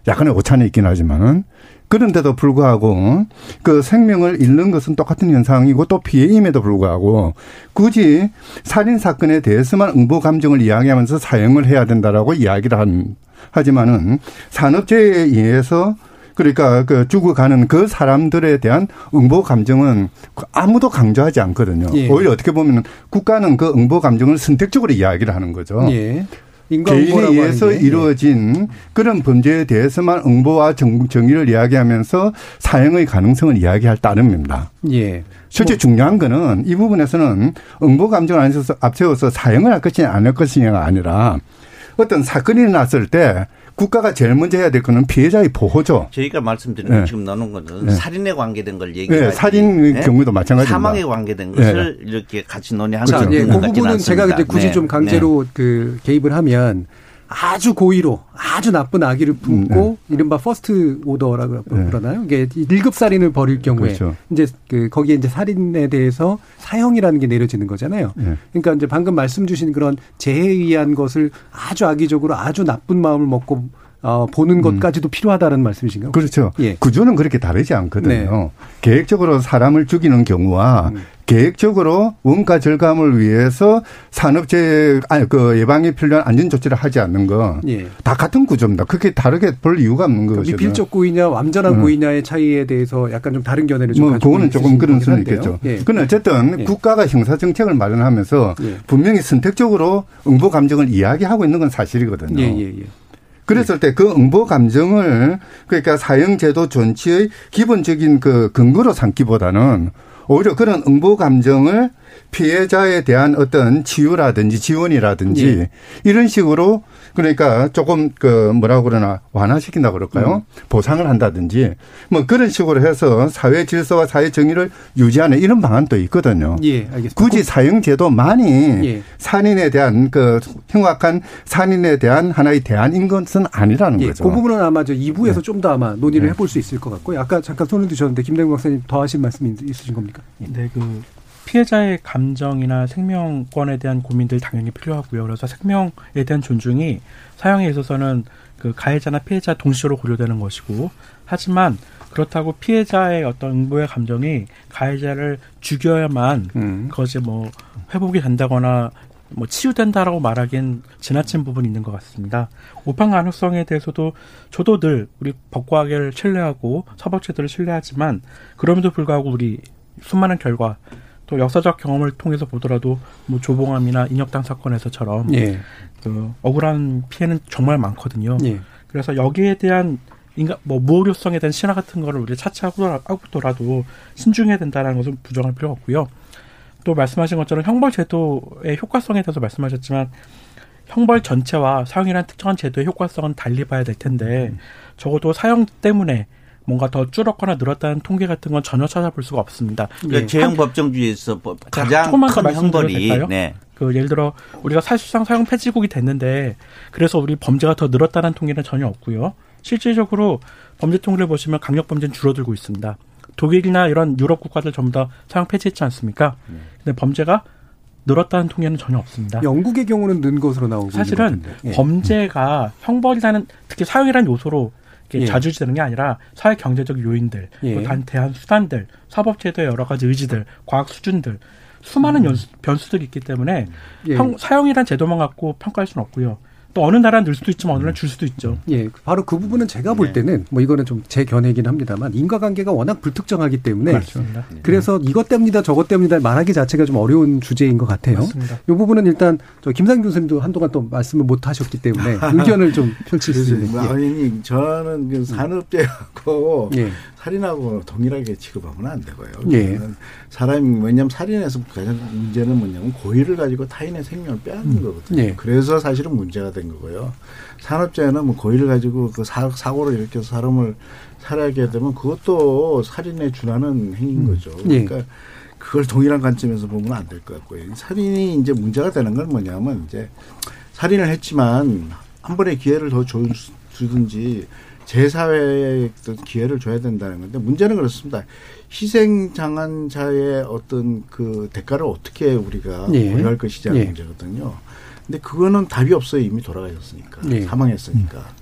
약간의 오차는 있긴 하지만은 그런데도 불구하고 그 생명을 잃는 것은 똑같은 현상이고 또 피해임에도 불구하고 굳이 살인 사건에 대해서만 응보 감정을 이야기하면서 사형을 해야 된다라고 이야기를 한 하지만은 산업재해에 의해서 그러니까 그 죽어가는 그 사람들에 대한 응보 감정은 아무도 강조하지 않거든요. 예. 오히려 어떻게 보면 국가는 그 응보 감정을 선택적으로 이야기를 하는 거죠. 예. 개인에 의해서. 이루어진 그런 범죄에 대해서만 응보와 정, 정의를 이야기하면서 사형의 가능성을 이야기할 따름입니다. 예. 실제 중요한 거는 이 부분에서는 응보 감정을 앞세워서, 앞세워서 사형을 할 것이냐 안 할 것이냐가 아니라 어떤 사건이 났을 때 국가가 제일 먼저 해야 될 거는 피해자의 보호죠. 저희가 말씀드린 네. 지금 나눈 거는 네. 살인에 관계된 걸 얘기하지. 네, 살인 경우도 마찬가지입니다. 사망에 관계된 네. 것을 이렇게 같이 논의하는 자, 건 예, 그것 같지는 부분은 제가 않습니다. 이제 굳이 네. 좀 강제로 그 개입을 하면 아주 고의로 아주 나쁜 악의를 품고 이른바 first order라고 그러나요? 이게 1급 살인을 벌일 경우에 그렇죠. 이제 그 거기에 이제 살인에 대해서 사형이라는 게 내려지는 거잖아요. 네. 그러니까 이제 방금 말씀 주신 그런 재해에 의한 것을 아주 악의적으로 아주 나쁜 마음을 먹고 어, 보는 것까지도 필요하다는 말씀이신가요? 그렇죠. 예. 구조는 그렇게 다르지 않거든요. 네. 계획적으로 사람을 죽이는 경우와 음. 계획적으로 원가 절감을 위해서 산업재해 아니 그 예방에 필요한 안전 조치를 하지 않는 거. 예. 다 같은 구조입니다. 그렇게 다르게 볼 이유가 없는 그러니까 거죠. 미필적 고의냐 완전한 음. 고의냐의 차이에 대해서 약간 좀 다른 견해를 좀 뭐 가지고 그거는 조금 그런 수는 한데요. 있겠죠. 예. 그건 어쨌든 예. 국가가 형사 정책을 마련하면서 예. 분명히 선택적으로 응보 감정을 이야기하고 있는 건 사실이거든요. 그랬을 때 그 응보 감정을 그러니까 사형제도 존치의 기본적인 그 근거로 삼기보다는 오히려 그런 응보 감정을 피해자에 대한 어떤 치유라든지 지원이라든지 예. 이런 식으로 그러니까 조금 그 뭐라고 그러나 완화시킨다 그럴까요? 보상을 한다든지 뭐 그런 식으로 해서 사회 질서와 사회 정의를 유지하는 이런 방안도 있거든요. 예, 알겠습니다. 굳이 사형제도만이 예. 산인에 대한 그 흉악한 산인에 대한 하나의 대안인 것은 아니라는 예, 거죠. 그 부분은 아마 저 2부에서 네. 좀더 아마 논의를 네. 해볼 수 있을 것 같고요. 아까 잠깐 손을 드셨는데 김대중 박사님 더 하실 말씀이 있- 있으신 겁니까? 예. 네, 그 피해자의 감정이나 생명권에 대한 고민들 당연히 필요하고요. 그래서 생명에 대한 존중이 사형에 있어서는 그 가해자나 피해자 동시로 고려되는 것이고, 하지만 그렇다고 피해자의 어떤 응보의 감정이 가해자를 죽여야만 음. 그것이 뭐 회복이 된다거나 뭐 치유된다라고 말하기엔 지나친 부분이 있는 것 같습니다. 오판 가능성에 대해서도 저도 늘 우리 법과학을 신뢰하고 사법제도를 신뢰하지만 그럼에도 불구하고 우리 수많은 결과 또 역사적 경험을 통해서 보더라도 뭐 조봉암이나 인혁당 사건에서처럼 예. 그 억울한 피해는 정말 많거든요. 예. 그래서 여기에 대한 인간 뭐 무오류성에 대한 신화 같은 거를 우리 차치하고더라도 신중해야 된다는 것은 부정할 필요가 없고요. 또 말씀하신 것처럼 형벌 제도의 효과성에 대해서 말씀하셨지만 형벌 전체와 사형이라는 특정한 제도의 효과성은 달리 봐야 될 텐데 적어도 사형 때문에 뭔가 더 줄었거나 늘었다는 통계 같은 건 전혀 찾아볼 수가 없습니다. 그러니까 제형 법정주의에서 법- 자, 가장 큰 형벌이? 네. 그 예를 들어 우리가 사실상 사형 폐지국이 됐는데 그래서 우리 범죄가 더 늘었다는 통계는 전혀 없고요. 실질적으로 범죄 통계를 보시면 강력 범죄는 줄어들고 있습니다. 독일이나 이런 유럽 국가들 전부 다 사형 폐지했지 않습니까? 근데 범죄가 늘었다는 통계는 전혀 없습니다. 영국의 경우는 는 것으로 나오고 사실은 것 같은데. 예. 범죄가 형벌이라는 특히 사형이라는 요소로 예. 자주지되는 게 아니라 사회 경제적 요인들, 예. 또 단, 대한 수단들, 사법제도의 여러 가지 의지들, 과학 수준들 수많은 연수- 변수들이 있기 때문에 음. 예. 형, 사형이란 제도만 갖고 평가할 수는 없고요. 또 어느 나라는 늘 수도 있지만 어느 나라는 줄 수도 있죠. 예, 바로 그 부분은 제가 볼 때는 뭐 이거는 좀 제 견해이긴 합니다만 인과관계가 워낙 불특정하기 때문에 그렇죠. 그래서 이것 때문이다 저것 때문이다 말하기 자체가 좀 어려운 주제인 것 같아요. 맞습니다. 이 부분은 일단 저 김상균 교수님도 한동안 또 말씀을 못 하셨기 때문에 (laughs) 의견을 좀 펼칠 수 있는. 뭐, 아니 저는 그 산업재하고 예. 살인하고 동일하게 취급하면 안 되고요. 예. 사람이 왜냐하면 살인에서 가장 문제는 뭐냐면 고의를 가지고 타인의 생명을 빼앗는 거거든요. 예. 그래서 사실은 문제가 된 거고요. 산업재해는 뭐 고의를 가지고 그 사, 사고를 일으켜서 사람을 살해하게 되면 그것도 살인에 준하는 행위인 거죠. 예. 그러니까 그걸 동일한 관점에서 보면 안 될 것 같고요. 살인이 이제 문제가 되는 건 뭐냐면 이제 살인을 했지만 한 번의 기회를 더 주, 주든지 제사회에 어떤 기회를 줘야 된다는 건데 문제는 그렇습니다. 희생장한자의 어떤 그 대가를 어떻게 우리가 예. 고려할 것이냐는 예. 문제거든요. 근데 그거는 답이 없어요. 이미 돌아가셨으니까. 예. 사망했으니까.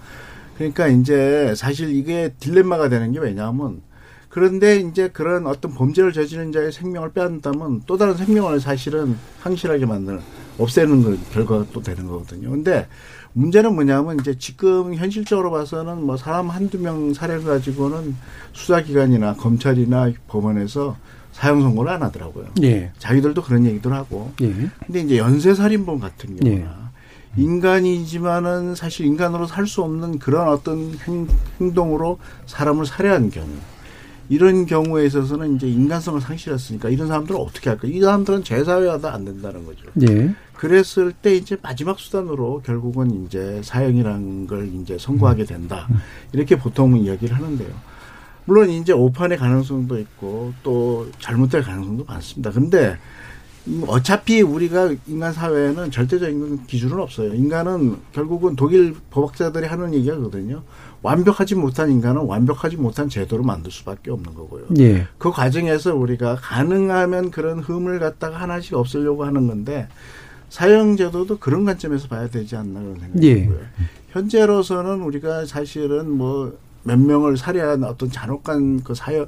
그러니까 이제 사실 이게 딜레마가 되는 게 왜냐하면 그런데 이제 그런 어떤 범죄를 저지른 자의 생명을 빼앗는다면 또 다른 생명을 사실은 상실하게 만드는 없애는 그 결과가 또 되는 거거든요. 근데 문제는 뭐냐면 이제 지금 현실적으로 봐서는 뭐 사람 한두 명 사례를 가지고는 수사기관이나 검찰이나 법원에서 사형 선고를 안 하더라고요. 예. 자기들도 그런 얘기들 하고. 예. 근데 이제 연쇄 살인범 같은 경우나 예. 인간이지만은 사실 인간으로 살 수 없는 그런 어떤 행, 행동으로 사람을 살해한 경우. 이런 경우에 있어서는 이제 인간성을 상실했으니까 이런 사람들은 어떻게 할까? 이 사람들은 재사회화도 안 된다는 거죠. 예. 그랬을 때 이제 마지막 수단으로 결국은 이제 사형이라는 걸 이제 선고하게 된다. 이렇게 보통은 이야기를 하는데요. 물론 이제 오판의 가능성도 있고 또 잘못될 가능성도 많습니다. 근데 어차피 우리가 인간 사회에는 절대적인 기준은 없어요. 인간은 결국은 독일 법학자들이 하는 얘기거든요. 완벽하지 못한 인간은 완벽하지 못한 제도로 만들 수밖에 없는 거고요. 예. 그 과정에서 우리가 가능하면 그런 흠을 갖다가 하나씩 없애려고 하는 건데 사형 제도도 그런 관점에서 봐야 되지 않나 그런 생각이 예. 들고요. 현재로서는 우리가 사실은 뭐 몇 명을 살해한 어떤 잔혹한 그 사형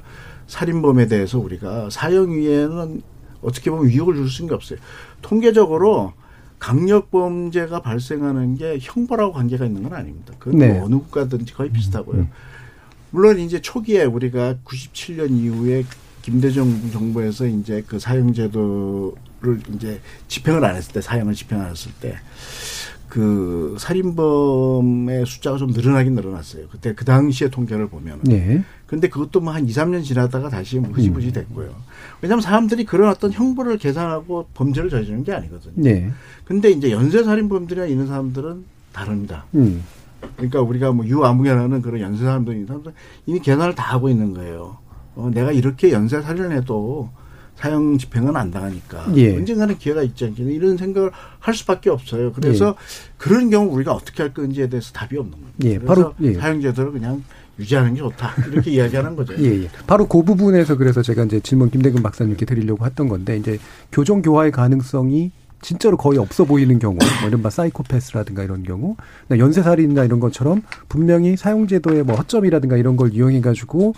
살인범에 대해서 우리가 사형 위에는 어떻게 보면 위협을 줄 수는 없어요. 통계적으로 강력 범죄가 발생하는 게 형벌하고 관계가 있는 건 아닙니다. 그건 네. 뭐 어느 국가든지 거의 비슷하고요. 물론 이제 초기에 우리가 97년 이후에 김대중 정부에서 이제 그 사형제도를 이제 집행을 안 했을 때 사형을 집행 안 했을 때 그 살인범의 숫자가 좀 늘어나긴 늘어났어요. 그때 그 당시의 통계를 보면. 예. 근데 그것도 뭐 한 2, 3년 지나다가 다시 뭐 흐지부지 됐고요. 왜냐하면 사람들이 그런 어떤 형벌을 계산하고 범죄를 저지르는 게 아니거든요. 네. 근데 이제 연쇄살인범들이나 이런 사람들은 다릅니다. 음. 그러니까 우리가 뭐 유아무개라는 그런 연쇄살인범 있는 사람들 이미 계산을 다 하고 있는 거예요. 어, 내가 이렇게 연쇄살인을 해도 사형 집행은 안 당하니까 예. 언젠가는 기회가 있지 않겠냐 이런 생각을 할 수밖에 없어요. 그래서 그런 경우 우리가 어떻게 할 건지에 대해서 답이 없는 거예요. 예, 바로, 예. 사형제도를 그냥 유지하는 게 좋다 이렇게 (laughs) 이야기하는 거죠. 예, 예. 바로 그 부분에서 그래서 제가 이제 질문 김대근 박사님께 드리려고 했던 건데 이제 교정 교화의 가능성이 진짜로 거의 없어 보이는 경우, (coughs) 뭐 이른바 사이코패스라든가 이런 경우, 연쇄살인이나 이런 것처럼 분명히 사용제도의 뭐 허점이라든가 이런 걸 이용해가지고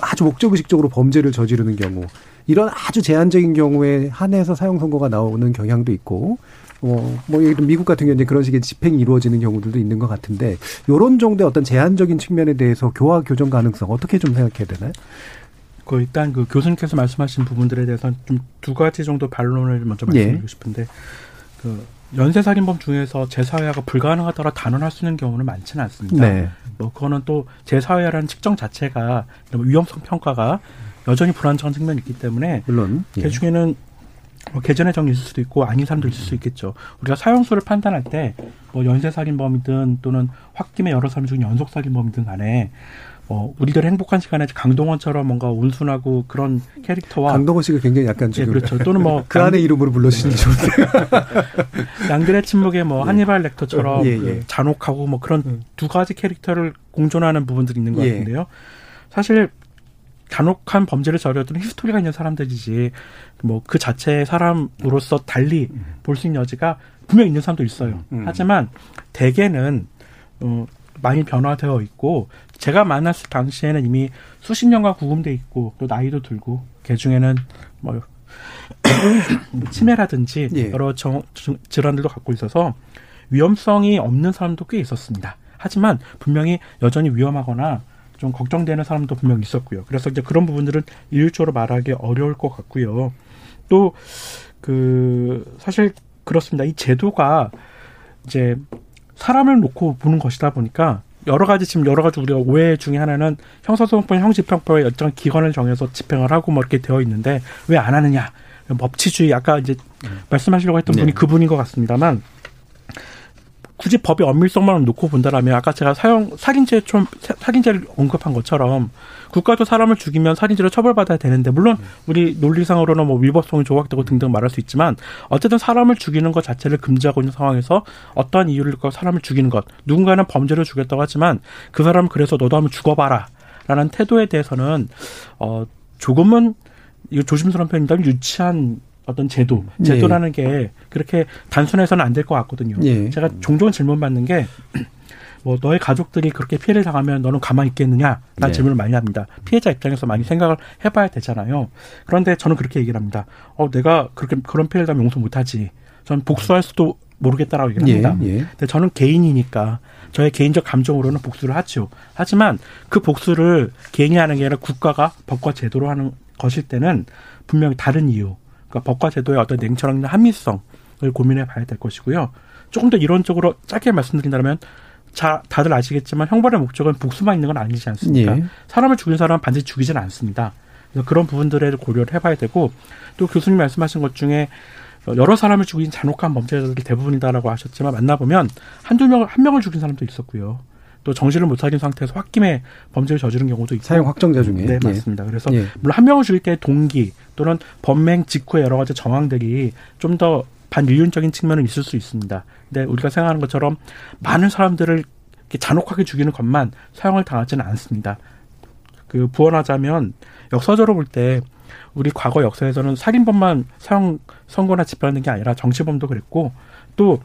아주 목적의식적으로 범죄를 저지르는 경우, 이런 아주 제한적인 경우에 한해서 사형 선고가 나오는 경향도 있고, 어, 뭐, 예를 미국 같은 경우는 그런 식의 집행이 이루어지는 경우들도 있는 것 같은데, 요런 정도의 어떤 제한적인 측면에 대해서 교화 교정 가능성 어떻게 좀 생각해야 되나요? 그 일단 그 교수님께서 말씀하신 부분들에 대해서는 좀 두 가지 정도 반론을 먼저 예. 말씀드리고 싶은데 그 연쇄 살인범 중에서 재사회화가 불가능하더라 단언할 수 있는 경우는 많지는 않습니다. 네. 뭐 그거는 또 재사회화라는 측정 자체가 이런 위험성 평가가 여전히 불안정한 측면이 있기 때문에 물론 예. 그 중에는 뭐 개전의 정이 있을 수도 있고 아닌 사람도 있을 수 있겠죠. 우리가 사형수를 판단할 때 뭐 연쇄살인범이든 또는 홧김에 여러 사람 중에 연속살인범이든 간에 어, 우리들의 행복한 시간에 강동원처럼 뭔가 온순하고 그런 캐릭터와 강동원 씨가 굉장히 약간 네, 지금 그렇죠. 또는 뭐 (laughs) 그 안의 이름으로 불러주시는 게 좋은데. (laughs) 양들의 침묵에 뭐 (laughs) 하니발 렉터처럼 예, 그 예. 잔혹하고 뭐 그런 두 가지 캐릭터를 공존하는 부분들이 있는 것 예. 같은데요. 사실 잔혹한 범죄를 저질렀던 히스토리가 있는 사람들이지 뭐 그 자체의 사람으로서 달리 볼 수 있는 여지가 분명 히 있는 사람도 있어요. 음. 하지만 대개는 어 많이 변화되어 있고 제가 만났을 당시에는 이미 수십 년간 구금돼 있고 또 나이도 들고 그 중에는 (coughs) 뭐 치매라든지 예. 여러 정, 정- 질환들도 갖고 있어서 위험성이 없는 사람도 꽤 있었습니다. 하지만 분명히 여전히 위험하거나 좀 걱정되는 사람도 분명히 있었고요. 그래서 이제 그런 부분들은 일률적으로 말하기 어려울 것 같고요. 또 그 사실 그렇습니다. 이 제도가 이제 사람을 놓고 보는 것이다 보니까 여러 가지 지금 여러 가지 우리가 오해 중에 하나는 형사소송법, 형집행법에 일정 기관을 정해서 집행을 하고 뭐 이렇게 되어 있는데 왜 안 하느냐 법치주의 아까 이제 말씀하시려고 했던 분이 네. 그분인 것 같습니다만 굳이 법의 엄밀성만 놓고 본다라면 아까 제가 사형 살인죄 좀 사- 살인죄를 언급한 것처럼 국가도 사람을 죽이면 살인죄로 처벌받아야 되는데 물론 우리 논리상으로는 뭐 위법성이 조각되고 등등 말할 수 있지만 어쨌든 사람을 죽이는 것 자체를 금지하고 있는 상황에서 어떠한 이유를 갖고 사람을 죽이는 것 누군가는 범죄를 죽였다고 하지만 그 사람은 그래서 너도 한번 죽어봐라라는 태도에 대해서는 어 조금은 이거 조심스러운 표현이다면 유치한 어떤 제도, 예. 제도라는 게 그렇게 단순해서는 안 될 것 같거든요. 예. 제가 종종 질문 받는 게, (clears throat) 뭐, 너의 가족들이 그렇게 피해를 당하면 너는 가만히 있겠느냐? 라는 네. 질문을 많이 합니다. 피해자 입장에서 많이 생각을 해봐야 되잖아요. 그런데 저는 그렇게 얘기를 합니다. 어, 내가 그렇게, 그런 피해를 당하면 용서 못하지. 전 복수할 수도 모르겠다라고 얘기를 합니다. 예, 예. 근데 저는 개인이니까 저의 개인적 감정으로는 복수를 하죠. 하지만 그 복수를 개인이 하는 게 아니라 국가가 법과 제도로 하는 것일 때는 분명히 다른 이유, 그러니까 법과 제도의 어떤 냉철한 합리성을 고민해 봐야 될 것이고요. 조금 더 이론적으로 짧게 말씀드린다면 자, 다들 아시겠지만 형벌의 목적은 복수만 있는 건 아니지 않습니까? 예. 사람을 죽인 사람은 반드시 죽이지는 않습니다. 그래서 그런 부분들을 고려를 해봐야 되고 또 교수님 말씀하신 것 중에 여러 사람을 죽인 잔혹한 범죄자들이 대부분이다라고 하셨지만 만나보면 한두 명을 한 명을 죽인 사람도 있었고요. 또 정신을 못 차린 상태에서 홧김에 범죄를 저지른 경우도 있고 사형 확정자 중에. 네 예. 맞습니다. 그래서 예. 물론 한 명을 죽일 때의 동기 또는 범행 직후의 여러 가지 정황들이 좀 더 반인륜적인 측면은 있을 수 있습니다. 근데 우리가 생각하는 것처럼 많은 사람들을 이렇게 잔혹하게 죽이는 것만 사형을 당하지는 않습니다. 그 부언하자면 역사적으로 볼 때 우리 과거 역사에서는 살인범만 사형 선고나 집행하는 게 아니라 정치범도 그랬고 또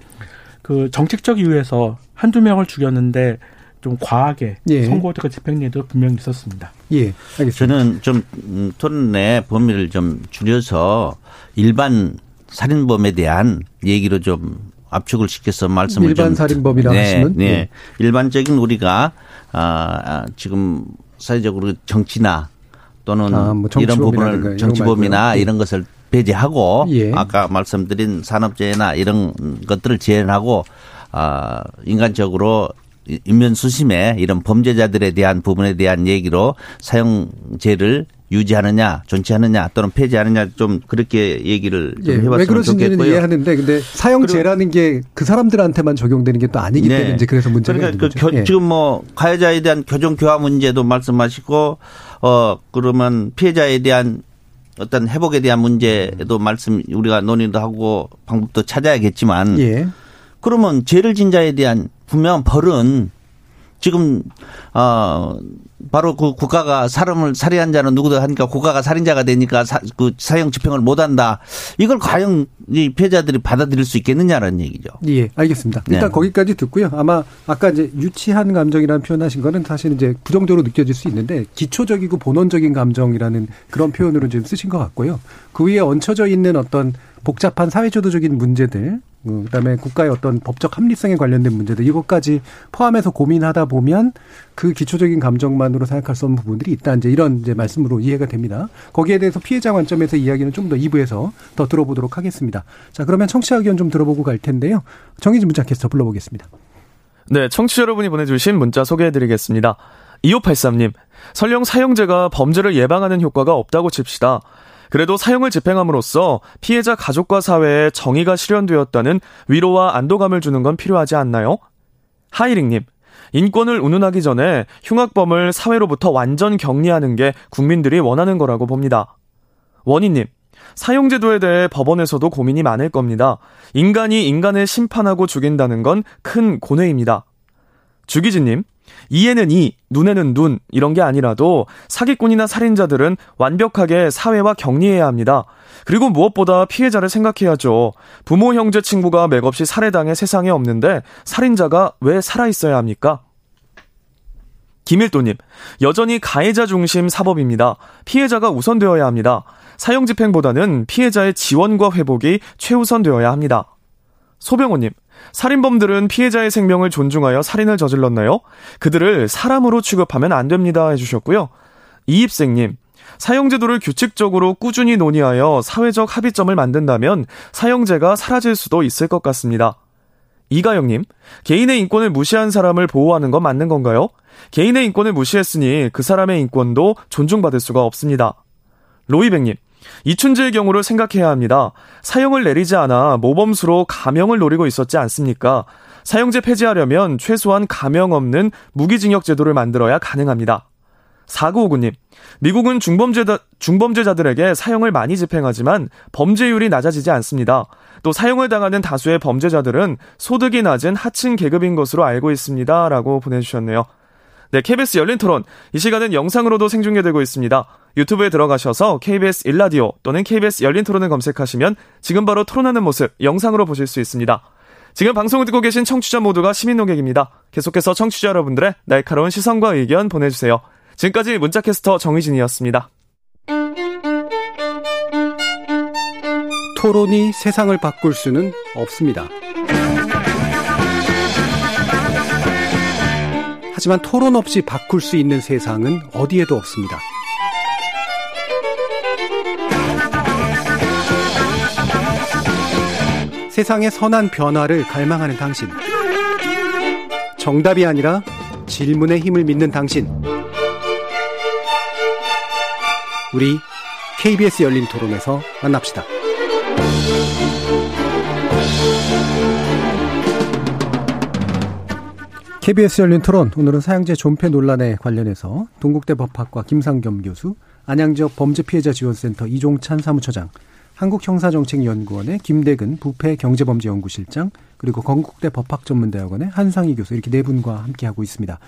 그 정책적 이유에서 한두 명을 죽였는데 좀 과하게 예. 선고되고 집행례도 분명히 있었습니다. 예, 알겠습니다. 저는 좀 음, 토론 내 범위를 좀 줄여서 일반 살인범에 대한 얘기로 좀 압축을 시켜서 말씀을 일반 좀 살인범이라 네, 하시면? 네. 예. 일반적인 우리가 아, 아, 지금 사회적으로 정치나 또는 아, 뭐 이런 부분을 이런 거 정치범이나 말고요. 예. 이런 것을 배제하고 예. 아까 말씀드린 산업재해나 이런 것들을 제한하고 아, 인간적으로 인면 수심에 이런 범죄자들에 대한 부분에 대한 얘기로 사형제를 유지하느냐, 존치하느냐 또는 폐지하느냐 좀 그렇게 얘기를 좀 예, 해봤으면 왜 그러신지는 좋겠고요. 이해하는데 근데 사형제라는 게 그 사람들한테만 적용되는 게 또 아니기 때문에 이제 그래서 문제가 네. 그러니까 그. 겨- 예. 지금 뭐 가해자에 대한 교정 교화 문제도 말씀하시고 어 그러면 피해자에 대한 어떤 회복에 대한 문제도 말씀 우리가 논의도 하고 방법도 찾아야겠지만 예. 그러면 죄를 진 자에 대한 분명한 벌은 지금 어 바로 그 국가가 사람을 살해한 자는 누구도 하니까 국가가 살인자가 되니까 사, 그 사형 집행을 못 한다. 이걸 과연 이 피해자들이 받아들일 수 있겠느냐라는 얘기죠. 예, 알겠습니다. 일단 네. 거기까지 듣고요. 아마 아까 이제 유치한 감정이라는 표현하신 거는 사실 이제 부정적으로 느껴질 수 있는데 기초적이고 본원적인 감정이라는 그런 표현으로 지금 쓰신 것 같고요. 그 위에 얹혀져 있는 어떤 복잡한 사회제도적인 문제들, 음, 그다음에 국가의 어떤 법적 합리성에 관련된 문제들 이것까지 포함해서 고민하다 보면 그 기초적인 감정만으로 생각할 수 없는 부분들이 있다. 이제 이런 이제 말씀으로 이해가 됩니다. 거기에 대해서 피해자 관점에서 이야기는 좀 더 2부에서 더 들어보도록 하겠습니다. 자, 그러면 청취자 의견 좀 들어보고 갈 텐데요. 정희진 문자 캐스터 불러보겠습니다. 네, 청취자 여러분이 보내주신 문자 소개해드리겠습니다. 2583님, 설령 사형제가 범죄를 예방하는 효과가 없다고 칩시다. 그래도 사형을 집행함으로써 피해자 가족과 사회에 정의가 실현되었다는 위로와 안도감을 주는 건 필요하지 않나요? 하이링님, 인권을 운운하기 전에 흉악범을 사회로부터 완전 격리하는 게 국민들이 원하는 거라고 봅니다. 원희님, 사형제도에 대해 법원에서도 고민이 많을 겁니다. 인간이 인간을 심판하고 죽인다는 건 큰 고뇌입니다. 주기진님, 이에는 이, 눈에는 눈, 이런 게 아니라도 사기꾼이나 살인자들은 완벽하게 사회와 격리해야 합니다. 그리고 무엇보다 피해자를 생각해야죠. 부모, 형제, 친구가 맥없이 살해당해 세상에 없는데 살인자가 왜 살아있어야 합니까? 김일도님, 여전히 가해자 중심 사법입니다. 피해자가 우선되어야 합니다. 사형 집행보다는 피해자의 지원과 회복이 최우선되어야 합니다. 소병호님, 살인범들은 피해자의 생명을 존중하여 살인을 저질렀나요? 그들을 사람으로 취급하면 안 됩니다. 해주셨고요. 이입생님, 사형제도를 규칙적으로 꾸준히 논의하여 사회적 합의점을 만든다면 사형제가 사라질 수도 있을 것 같습니다. 이가영님, 개인의 인권을 무시한 사람을 보호하는 건 맞는 건가요? 개인의 인권을 무시했으니 그 사람의 인권도 존중받을 수가 없습니다. 로이백님, 이춘재의 경우를 생각해야 합니다. 사형을 내리지 않아 모범수로 가명을 노리고 있었지 않습니까? 사형제 폐지하려면 최소한 가명 없는 무기징역 제도를 만들어야 가능합니다. 4959님, 미국은 중범죄자, 중범죄자들에게 사형을 많이 집행하지만 범죄율이 낮아지지 않습니다. 또 사형을 당하는 다수의 범죄자들은 소득이 낮은 하층 계급인 것으로 알고 있습니다. 라고 보내주셨네요. 네, KBS 열린 토론. 이 시간은 영상으로도 생중계되고 있습니다. 유튜브에 들어가셔서 KBS 일라디오 또는 KBS 열린 토론을 검색하시면 지금 바로 토론하는 모습 영상으로 보실 수 있습니다. 지금 방송을 듣고 계신 청취자 모두가 시민 농객입니다. 계속해서 청취자 여러분들의 날카로운 시선과 의견 보내주세요. 지금까지 문자캐스터 정희진이었습니다. 토론이 세상을 바꿀 수는 없습니다. 하지만 토론 없이 바꿀 수 있는 세상은 어디에도 없습니다. 세상의 선한 변화를 갈망하는 당신. 정답이 아니라 질문의 힘을 믿는 당신. 우리 KBS 열린 토론에서 만납시다. KBS 열린 토론 오늘은 사형제 존폐 논란에 관련해서 동국대 법학과 김상겸 교수, 안양지역 범죄 피해자 지원센터 이종찬 사무처장, 한국형사정책연구원의 김대근 부패 경제범죄연구실장, 그리고 건국대 법학전문대학원의 한상희 교수 이렇게 네 분과 함께 하고 있습니다.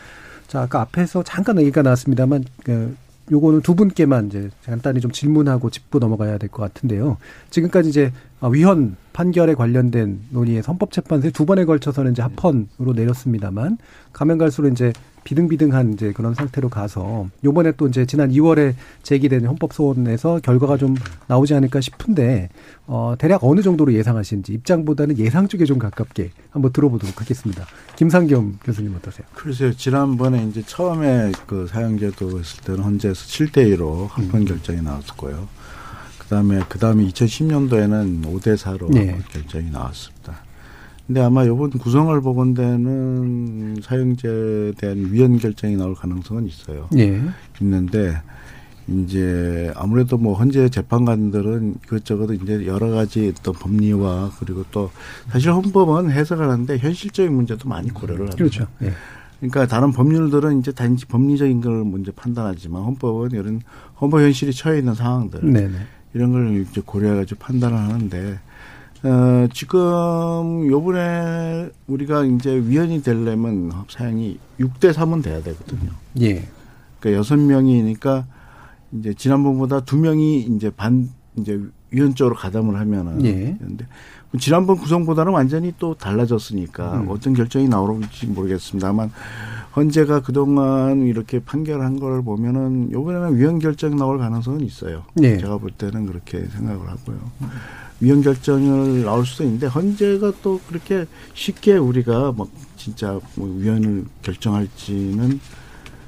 자, 아까 앞에서 잠깐 얘기가 나왔습니다만 그 요거는 두 분께만 이제 간단히 좀 질문하고 짚고 넘어가야 될 것 같은데요. 지금까지 이제 위헌 판결에 관련된 논의에 헌법재판소에 두 번에 걸쳐서는 이제 합헌으로 내렸습니다만 가면 갈수록 이제 비등비등한 이제 그런 상태로 가서 요번에 또 이제 지난 2월에 제기된 헌법 소원에서 결과가 좀 나오지 않을까 싶은데 어 대략 어느 정도로 예상하시는지 입장보다는 예상 쪽에 좀 가깝게 한번 들어보도록 하겠습니다. 김상겸 교수님 어떠세요? 글쎄요. 지난번에 이제 처음에 그 사형제도 했을 때는 헌재에서 7대 1로 합헌 결정이 나왔었고요. 그다음에 그다음에 2010년도에는 5대 4로 네. 결정이 나왔습니다. 근데 아마 이번 구성을 보건대는 사형제에 대한 위헌 결정이 나올 가능성은 있어요. 예. 있는데 이제 아무래도 뭐 헌재 재판관들은 이것저것 이제 여러 가지 또 법리와 그리고 또 사실 헌법은 해석을 하는데 현실적인 문제도 많이 고려를 합니다. 그렇죠. 예. 그러니까 다른 법률들은 이제 단지 법리적인 걸 먼저 판단하지만 헌법은 이런 헌법 현실이 처해 있는 상황들 네네. 이런 걸 이제 고려해가지고 판단을 하는데 어, 지금 요번에 우리가 이제 위헌이 되려면 사양이 6대 3은 돼야 되거든요. 예. 그러니까 여섯 명이니까 이제 지난번보다 두 명이 이제 반 이제 위헌 쪽으로 가담을 하면은 예. 근데 지난번 구성보다는 완전히 또 달라졌으니까 음. 어떤 결정이 나올지 모르겠습니다만 헌재가 그동안 이렇게 판결한 걸 보면은 요번에는 위헌 결정 나올 가능성은 있어요. 예. 제가 볼 때는 그렇게 생각을 하고요. 위헌 결정을 나올 수도 있는데 헌재가 또 그렇게 쉽게 우리가 막 진짜 뭐 위헌을 결정할지는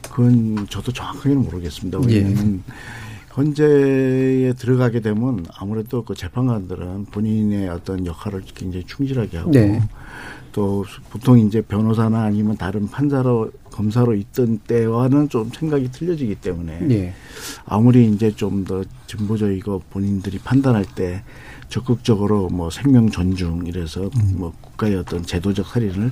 그건 저도 정확하게는 모르겠습니다. 예. 왜냐하면 헌재에 들어가게 되면 아무래도 그 재판관들은 본인의 어떤 역할을 굉장히 충실하게 하고 네. 또 보통 이제 변호사나 아니면 다른 판사로 검사로 있던 때와는 좀 생각이 틀려지기 때문에 예. 아무리 이제 좀 더 진보적이고 본인들이 판단할 때 적극적으로 뭐 생명 존중 이래서 뭐 국가의 어떤 제도적 살인을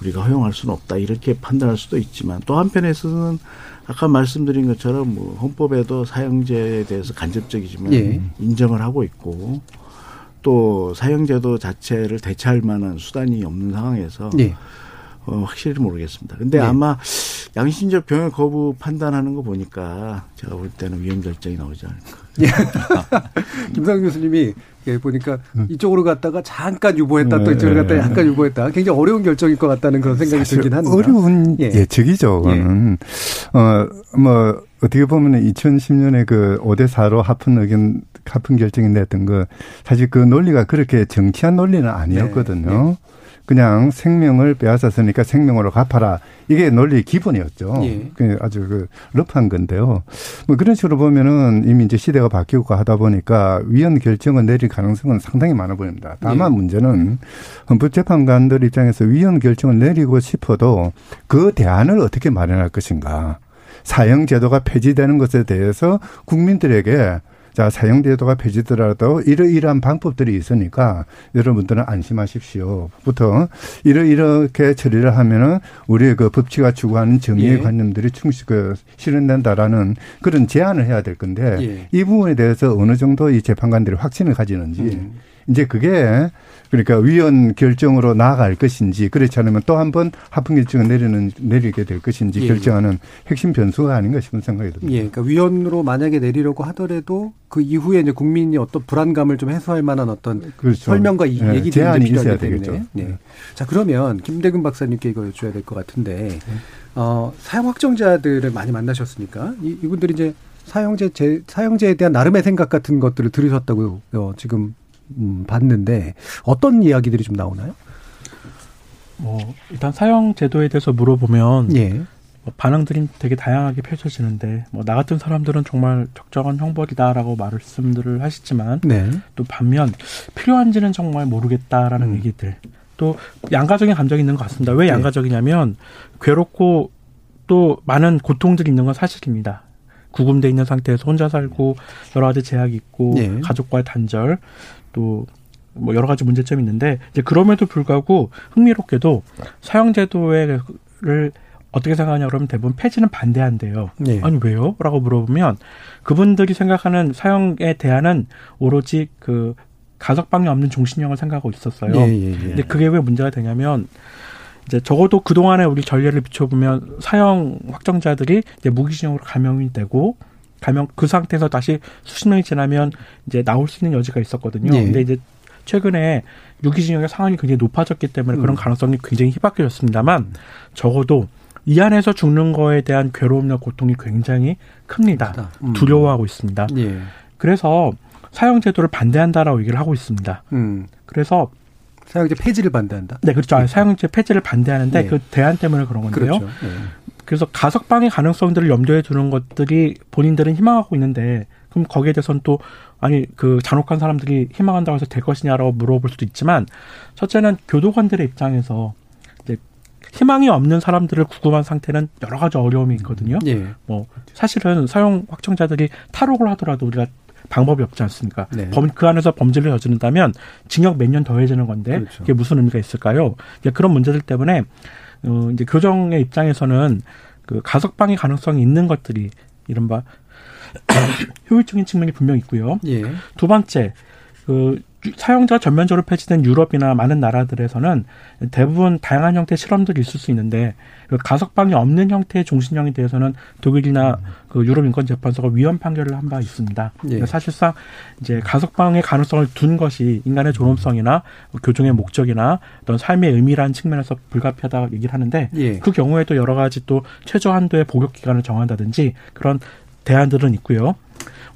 우리가 허용할 수는 없다 이렇게 판단할 수도 있지만 또 한편에서는 아까 말씀드린 것처럼 뭐 헌법에도 사형제에 대해서 간접적이지만 예. 인정을 하고 있고 또 사형제도 자체를 대체할 만한 수단이 없는 상황에서 예. 어, 확실히 모르겠습니다. 근데 네. 아마 양심적 병역 거부 판단하는 거 보니까 제가 볼 때는 위헌 결정이 나오지 않을까. (laughs) 김상 교수님이 예, 보니까 이쪽으로 갔다가 잠깐 유보했다 또 네. 이쪽으로 갔다가 약간 유보했다. 굉장히 어려운 결정일 것 같다는 그런 생각이 들긴 합니다. 어려운 예. 예. 측이죠 그거는. 어, 뭐, 어떻게 보면 2010년에 그 5대 4로 합헌 의견, 합헌 결정이 냈던 거, 사실 그 논리가 그렇게 정치한 논리는 아니었거든요. 네. 그냥 생명을 빼앗았으니까 생명으로 갚아라. 이게 논리의 기본이었죠. 예. 그 아주 그 러프한 건데요. 뭐 그런 식으로 보면은 이미 이제 시대가 바뀌고 하다 보니까 위헌 결정을 내릴 가능성은 상당히 많아 보입니다. 다만 예. 문제는 헌법재판관들 입장에서 위헌 결정을 내리고 싶어도 그 대안을 어떻게 마련할 것인가. 사형 제도가 폐지되는 것에 대해서 국민들에게 자, 사형 제도가 폐지되더라도 이러이러한 방법들이 있으니까 여러분들은 안심하십시오. 부터 이러 이렇게 처리를 하면은 우리의 그 법치가 추구하는 정의의 예. 관념들이 충실 그 실현된다라는 그런 제안을 해야 될 건데 예. 이 부분에 대해서 어느 정도 이 재판관들이 확신을 가지는지 음. 이제 그게 그러니까 위헌 결정으로 나아갈 것인지 그렇지 않으면 또 한 번 합헌 결정을 내리는 내리게 될 것인지 예. 결정하는 핵심 변수가 아닌가 싶은 생각이 듭니다. 예, 그러니까 위헌으로 만약에 내리려고 하더라도 그 이후에 이제 국민이 어떤 불안감을 좀 해소할 만한 어떤 그렇죠. 설명과 이 예, 이제 필요하기 있어야 때문에. 되겠죠. 예. 자 그러면 김대근 박사님께 이거 여쭤야 될 것 같은데 어, 사형 확정자들을 많이 만나셨으니까 이, 이분들이 이제 사형제 제, 사형제에 대한 나름의 생각 같은 것들을 들으셨다고 어, 지금 음, 봤는데 어떤 이야기들이 좀 나오나요? 뭐 일단 사형 제도에 대해서 물어보면 예. 뭐 반응들이 되게 다양하게 펼쳐지는데 뭐 나 같은 사람들은 정말 적정한 형벌이다라고 말씀들을 하시지만 네. 또 반면 필요한지는 정말 모르겠다라는 음. 얘기들 또 양가적인 감정이 있는 것 같습니다. 왜 네. 양가적이냐면 괴롭고 또 많은 고통들이 있는 건 사실입니다. 구금돼 있는 상태에서 혼자 살고 여러 가지 제약이 있고 네. 가족과의 단절 또 뭐 여러 가지 문제점이 있는데 이제 그럼에도 불구하고 흥미롭게도 사형제도를 어떻게 생각하냐 그러면 대부분 폐지는 반대한대요. 네. 아니 왜요? 라고 물어보면 그분들이 생각하는 사형에 대한은 오로지 그 가석방이 없는 종신형을 생각하고 있었어요. 예, 예, 예. 근데 그게 왜 문제가 되냐면 이제 적어도 그동안에 우리 전례를 비춰보면 사형 확정자들이 이제 무기징역으로 감형이 되고 감형 그 상태에서 다시 수십 년이 지나면 이제 나올 수 있는 여지가 있었거든요. 예. 근데 이제 최근에 유기징역의 상황이 굉장히 높아졌기 때문에 그런 음. 가능성이 굉장히 희박해졌습니다만 적어도 이 안에서 죽는 거에 대한 괴로움과 고통이 굉장히 큽니다. 음. 두려워하고 있습니다. 예. 그래서 사형 제도를 반대한다라고 얘기를 하고 있습니다. 음. 그래서 사형제 폐지를 반대한다. 네, 그렇죠. 아, 사형제 폐지를 반대하는데 네. 그 대안 때문에 그런 건데요. 그렇죠. 예. 그래서 가석방의 가능성들을 염두에 두는 것들이 본인들은 희망하고 있는데 그럼 거기에 대해서는 또 아니 그 잔혹한 사람들이 희망한다고 해서 될 것이냐라고 물어볼 수도 있지만 첫째는 교도관들의 입장에서 이제 희망이 없는 사람들을 구금한 상태는 여러 가지 어려움이 있거든요. 예. 뭐 사실은 사용 확정자들이 탈옥을 하더라도 우리가 방법이 없지 않습니까? 네. 범, 그 안에서 범죄를 저지른다면 징역 몇 년 더해지는 건데. 그게 무슨 의미가 있을까요? 그런 문제들 때문에 어, 이제 교정의 입장에서는 그 가석방의 가능성이 있는 것들이 이른바 (coughs) 효율적인 측면이 분명히 있고요. 예. 두 번째, 그 유- 사용자가 전면적으로 폐지된 유럽이나 많은 나라들에서는 대부분 다양한 형태의 실험들이 있을 수 있는데 그 가석방이 없는 형태의 종신형에 대해서는 독일이나 그 유럽 인권 재판소가 위헌 판결을 한 바 있습니다. 예. 사실상 이제 가석방의 가능성을 둔 것이 인간의 존엄성이나 교정의 목적이나 어떤 삶의 의미라는 측면에서 불가피하다 얘기를 하는데 예. 그 경우에도 여러 가지 또 최저 한도의 복역 기간을 정한다든지 그런 대안들은 있고요.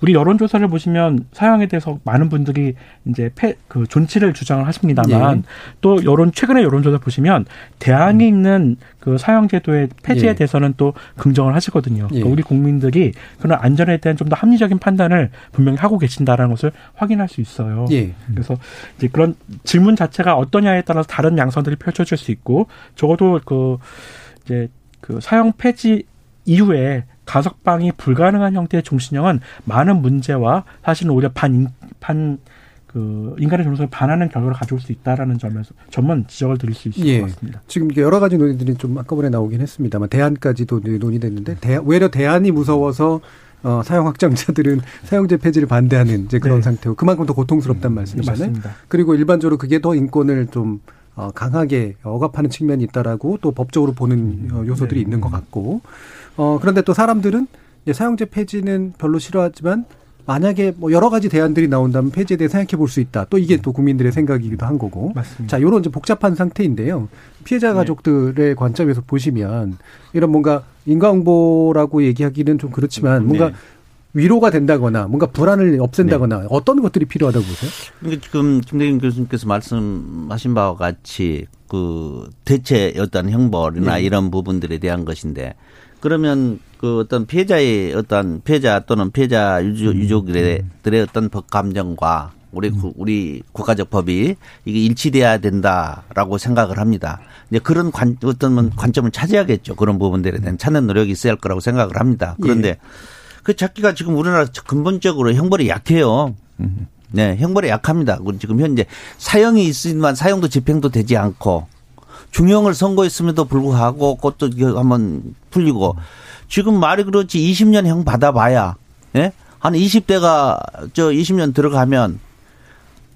우리 여론 조사를 보시면 사형에 대해서 많은 분들이 이제 폐, 그 존치를 주장을 하십니다만 예. 또 여론 최근에 여론 조사 보시면 대안이 있는 그 사형 제도의 폐지에 예. 대해서는 또 긍정을 하시거든요. 예. 그러니까 우리 국민들이 그런 안전에 대한 좀 더 합리적인 판단을 분명히 하고 계신다라는 것을 확인할 수 있어요. 예. 그래서 이제 그런 질문 자체가 어떠냐에 따라서 다른 양상들이 펼쳐질 수 있고 적어도 그 이제 그 사형 폐지 이후에 가석방이 불가능한 형태의 종신형은 많은 문제와 사실은 오히려 반 반 그 인간의 존엄성을 반하는 결과를 가져올 수 있다라는 점에서 점은 지적을 드릴 수 있을 예. 것 같습니다. 지금 여러 가지 논의들이 좀 한꺼번에 나오긴 했습니다만 대안까지도 논의됐는데 대, 오히려 대안이 무서워서 어, 사형 확정자들은 (laughs) 사형제 폐지를 반대하는 이제 그런 네. 상태고 그만큼 더 고통스럽단 말씀이잖아요. 맞습니다. 그리고 일반적으로 그게 더 인권을 좀 어, 강하게 억압하는 측면이 있다라고 또 법적으로 보는 어, 요소들이 네. 있는 것 같고 어, 그런데 또 사람들은 이제 사형제 폐지는 별로 싫어하지만 만약에 뭐 여러 가지 대안들이 나온다면 폐지에 대해 생각해 볼 수 있다. 또 이게 또 국민들의 생각이기도 한 거고. 맞습니다. 자, 요런 이제 복잡한 상태인데요. 피해자 가족들의 관점에서 보시면 이런 뭔가 인과응보라고 얘기하기는 좀 그렇지만 뭔가 네. 위로가 된다거나 뭔가 불안을 없앤다거나 어떤 것들이 필요하다고 보세요? 그러니까 지금 김대균 교수님께서 말씀하신 바와 같이 그 대체 어떤 형벌이나 네. 이런 부분들에 대한 것인데 그러면 그 어떤 피해자의 어떤 피해자 또는 피해자 유족, 유족 들의 어떤 법 감정과 우리 구- 우리 국가적 법이 이게 일치돼야 된다라고 생각을 합니다. 이제 그런 관 어떤 관점을 찾아야겠죠. 그런 부분들에 대한 찾는 노력이 있어야 할 거라고 생각을 합니다. 그런데 그 찾기가 지금 우리나라 근본적으로 형벌이 약해요. 네, 형벌이 약합니다. 지금 현재 사형이 있으지만 사형도 집행도 되지 않고 중형을 선고했음에도 불구하고 그것도 한번 풀리고 지금 말이 그렇지 20년 형 받아봐야 예? 한 20대가 저 20년 들어가면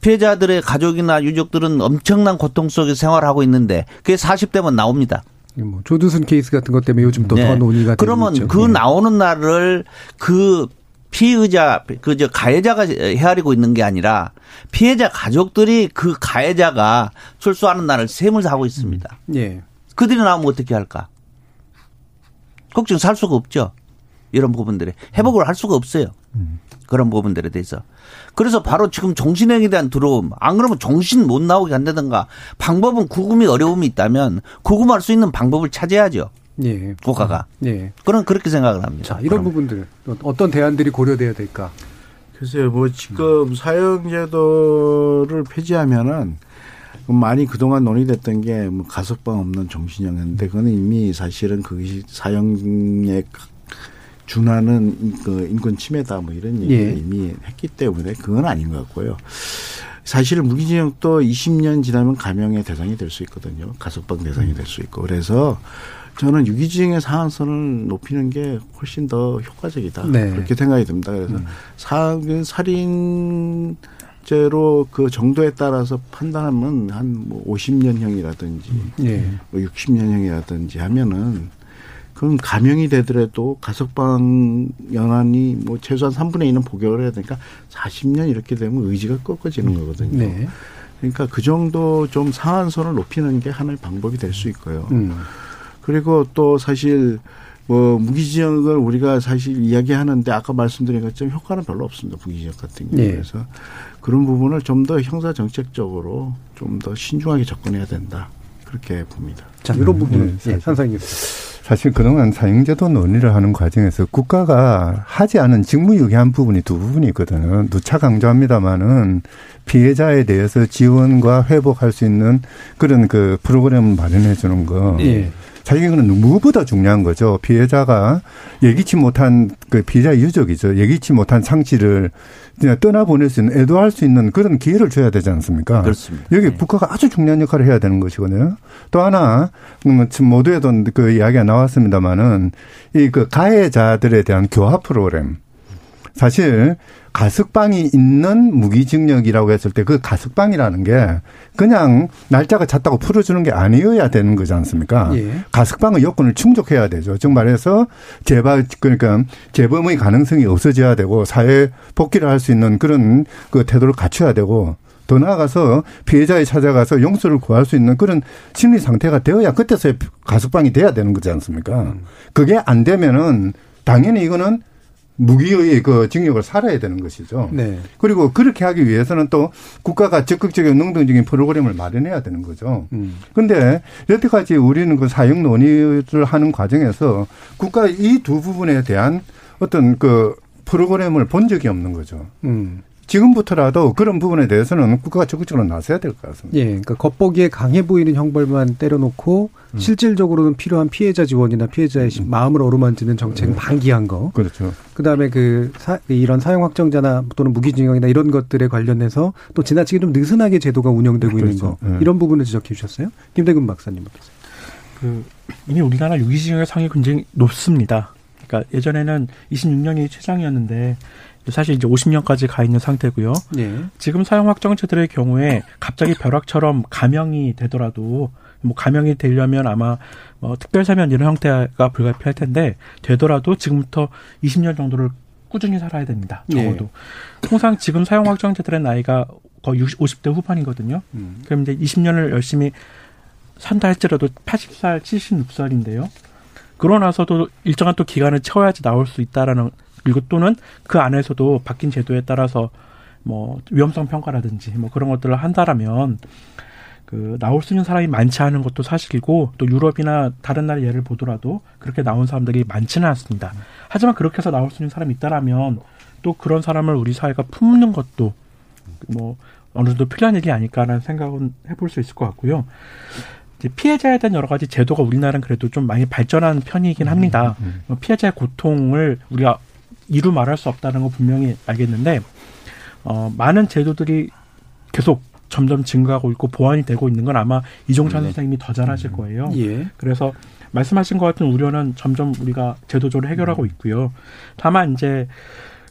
피해자들의 가족이나 유족들은 엄청난 고통 속에 생활하고 있는데 그게 40대면 나옵니다. 뭐 조두순 케이스 같은 것 때문에 요즘 또더 네. 논의가 그러면 있죠. 그 예. 나오는 날을 그 피의자 그 저 가해자가 헤아리고 있는 게 아니라 피해자 가족들이 그 가해자가 출소하는 날을 셈을 하고 있습니다. 예. 그들이 나오면 어떻게 할까? 걱정 살 수가 없죠. 이런 부분들에 회복을 할 수가 없어요. 그런 부분들에 대해서. 그래서 바로 지금 정신행에 대한 두려움. 안 그러면 정신 못 나오게 한다든가 방법은 구금이 어려움이 있다면 구금할 수 있는 방법을 찾아야죠. 예. 국가가. 예. 그런 그렇게 생각을 합니다. 자, 이런 부분들 어떤 대안들이 고려돼야 될까? 글쎄요, 뭐 지금 사형제도를 폐지하면은 많이 그동안 논의됐던 게 뭐 가석방 없는 정신형인데 그거는 이미 사실은 그것이 사형에 준하는 그 인권 침해다 뭐 이런 얘기 예. 이미 했기 때문에 그건 아닌 것 같고요. 사실 무기징역도 20년 지나면 감형의 대상이 될 수 있거든요. 가석방 대상이 될 수 있고 그래서 저는 유기징역의 상한선을 높이는 게 훨씬 더 효과적이다. 네. 그렇게 생각이 듭니다. 그래서 사, 살인 죄로 그 정도에 따라서 판단하면 한뭐 50년형이라든지 예. 뭐 60년형이라든지 하면은 그건 감형이 되더라도 가석방 연한이 뭐 최소한 3분의 2는 복역을 해야 되니까 40년 이렇게 되면 의지가 꺾어지는 거거든요. 네. 그러니까 그 정도 좀 상한선을 높이는 게 하나의 방법이 될 수 있고요. 음. 그리고 또 사실 뭐 무기징역을 우리가 사실 이야기하는데 아까 말씀드린 것처럼 효과는 별로 없습니다. 무기징역 같은 경우. 예. 그래서 그런 부분을 좀 더 형사 정책적으로 좀 더 신중하게 접근해야 된다. 그렇게 봅니다. 자, 이런 음, 부분은 네, 예, 산사님. 사실 그동안 사형제도 논의를 하는 과정에서 국가가 하지 않은 직무유기한 부분이 두 부분이 있거든요. 누차 강조합니다마는 피해자에 대해서 지원과 회복할 수 있는 그런 그 프로그램을 마련해 주는 거. 예. 이거는 무엇보다 중요한 거죠. 피해자가 예기치 못한 그 피해자 유족이죠. 예기치 못한 상실을 그냥 떠나보낼 수 있는 애도할 수 있는 그런 기회를 줘야 되지 않습니까? 그렇습니다. 여기 국가가 아주 중요한 역할을 해야 되는 것이거든요. 또 하나 음, 지금 모두에도 그 이야기가 나왔습니다마는 이 그 가해자들에 대한 교화 프로그램. 사실 가석방이 있는 무기징역이라고 했을 때 그 가석방이라는 게 그냥 날짜가 찼다고 풀어주는 게 아니어야 되는 거지 않습니까? 예. 가석방의 요건을 충족해야 되죠. 즉 말해서 재발 그러니까 재범의 가능성이 없어져야 되고 사회 복귀를 할 수 있는 그런 그 태도를 갖춰야 되고 더 나아가서 피해자에 찾아가서 용서를 구할 수 있는 그런 심리 상태가 되어야 그때서야 가석방이 돼야 되는 거지 않습니까? 그게 안 되면은 당연히 이거는 무기의 그 징역을 살아야 되는 것이죠. 네. 그리고 그렇게 하기 위해서는 또 국가가 적극적인 능동적인 프로그램을 마련해야 되는 거죠. 음. 근데 여태까지 우리는 그 사형 논의를 하는 과정에서 국가 이 두 부분에 대한 어떤 그 프로그램을 본 적이 없는 거죠. 음. 지금부터라도 그런 부분에 대해서는 국가가 적극적으로 나서야 될 것 같습니다. 예, 그러니까 겉보기에 강해 보이는 형벌만 때려놓고 음. 실질적으로는 필요한 피해자 지원이나 피해자의 마음을 어루만지는 정책은 방기한 거. 그렇죠. 그다음에 그 사, 이런 사형 확정자나 또는 무기징역이나 이런 것들에 관련해서 또 지나치게 좀 느슨하게 제도가 운영되고 있는 그렇죠. 거 네. 이런 부분을 지적해 주셨어요. 김대근 박사님. 그 이미 우리나라 유기징역의 상이 굉장히 높습니다. 그러니까 예전에는 26년이 최장이었는데 사실 이제 50년까지 가 있는 상태고요. 예. 지금 사형 확정죄들의 경우에 갑자기 벼락처럼 감형이 되더라도 뭐 감형이 되려면 아마 뭐 특별 사면 이런 형태가 불가피할 텐데 되더라도 지금부터 20년 정도를 꾸준히 살아야 됩니다. 적어도. 통상 지금 사형 확정죄들의 나이가 거의 60, 50대 후반이거든요. 음. 그럼 이제 20년을 열심히 산다 할지라도 80살, 76살인데요. 그러고 나서도 일정한 또 기간을 채워야지 나올 수 있다라는 그리고 또는 그 안에서도 바뀐 제도에 따라서 뭐 위험성 평가라든지 뭐 그런 것들을 한다라면 그 나올 수 있는 사람이 많지 않은 것도 사실이고 또 유럽이나 다른 나라 예를 보더라도 그렇게 나온 사람들이 많지는 않습니다. 하지만 그렇게 해서 나올 수 있는 사람이 있다라면 또 그런 사람을 우리 사회가 품는 것도 뭐 어느 정도 필요한 일이 아닐까라는 생각은 해볼 수 있을 것 같고요. 이제 피해자에 대한 여러 가지 제도가 우리나라는 그래도 좀 많이 발전한 편이긴 합니다. 어, 피해자의 고통을 우리가 이루 말할 수 없다는 거 분명히 알겠는데 어, 많은 제도들이 계속 점점 증가하고 있고 보완이 되고 있는 건 아마 이종찬 선생님이 더 잘하실 거예요. 예. 그래서 말씀하신 것 같은 우려는 점점 우리가 제도적으로 해결하고 있고요. 다만 이제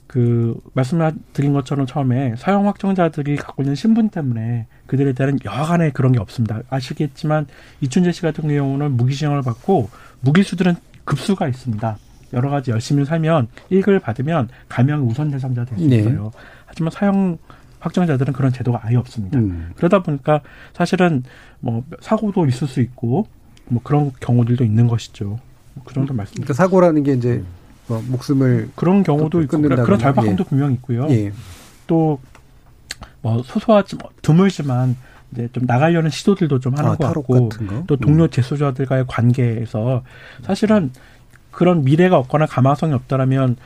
그 말씀드린 것처럼 처음에 사형 확정자들이 갖고 있는 신분 때문에 그들에 대한 여하간의 그런 게 없습니다. 아시겠지만 이춘재 씨 같은 경우는 무기징역을 받고 무기수들은 급수가 있습니다. 여러 가지 열심히 살면 일을 받으면 감형 우선 대상자 될수 네. 있어요. 하지만 사형 확정자들은 그런 제도가 아예 없습니다. 음. 그러다 보니까 사실은 뭐 사고도 있을 수 있고 뭐 그런 경우들도 있는 것이죠. 뭐그 정도 말씀. 그러니까 사고라는 게 이제 뭐 목숨을 그런 경우도 있고 끊는다거나, 그런 절박함도 예. 분명히 있고요. 예. 또뭐 소소하지 뭐 드물지만 이제 좀 나가려는 시도들도 좀 하는 아, 것 같고? 또 동료 음. 재소자들과의 관계에서 사실은 그런 미래가 없거나 가망성이 없다라면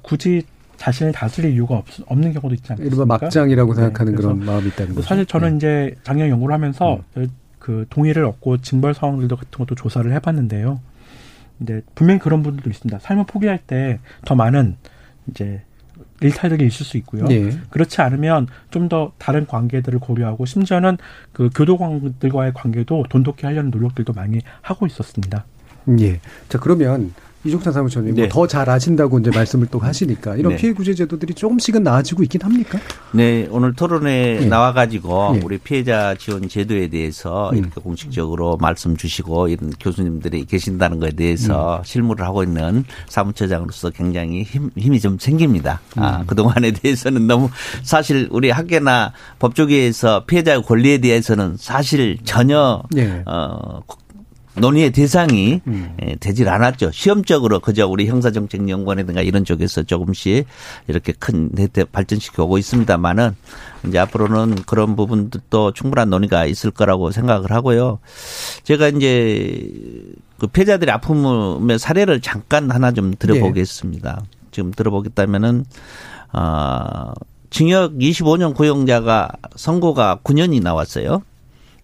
굳이 자신을 다스릴 이유가 없, 없는 경우도 있지 않습니까? 이른바 막장이라고 네, 생각하는 그래서 그런 마음이 있다는 거죠. 사실 저는 네. 이제 작년 연구를 하면서 그 동의를 얻고 징벌 상황들도 같은 것도 조사를 해봤는데요. 이제 분명히 그런 분들도 있습니다. 삶을 포기할 때 더 많은 이제 일탈들이 있을 수 있고요. 예. 그렇지 않으면 좀 더 다른 관계들을 고려하고 심지어는 그 교도관들과의 관계도 돈독히 하려는 노력들도 많이 하고 있었습니다. 예. 자 그러면 이종찬 사무처님 네. 더잘 아신다고 이제 말씀을 또 하시니까 이런 네. 피해 구제 제도들이 조금씩은 나아지고 있긴 합니까? 네, 오늘 토론에 예. 나와가지고 예. 우리 피해자 지원 제도에 대해서 음. 이렇게 공식적으로 말씀 주시고 이런 교수님들이 계신다는 것에 대해서 음. 실무를 하고 있는 사무처장으로서 굉장히 힘, 힘이 좀 생깁니다. 음. 아, 그 동안에 (laughs) 대해서는 너무 사실 우리 학계나 법조계에서 피해자의 권리에 대해서는 사실 전혀 예. 어, 논의의 대상이 음. 예, 되질 않았죠. 시험적으로 그저 우리 형사정책연구원이든가 이런 쪽에서 조금씩 이렇게 큰 발전시켜 오고 있습니다만은 이제 앞으로는 그런 부분도 충분한 논의가 있을 거라고 생각을 하고요. 제가 이제 그 피해자들의 아픔의 사례를 잠깐 하나 좀 들어보겠습니다. 지금 들어보겠다면은 어, 징역 25년 구형자가 선고가 9년이 나왔어요.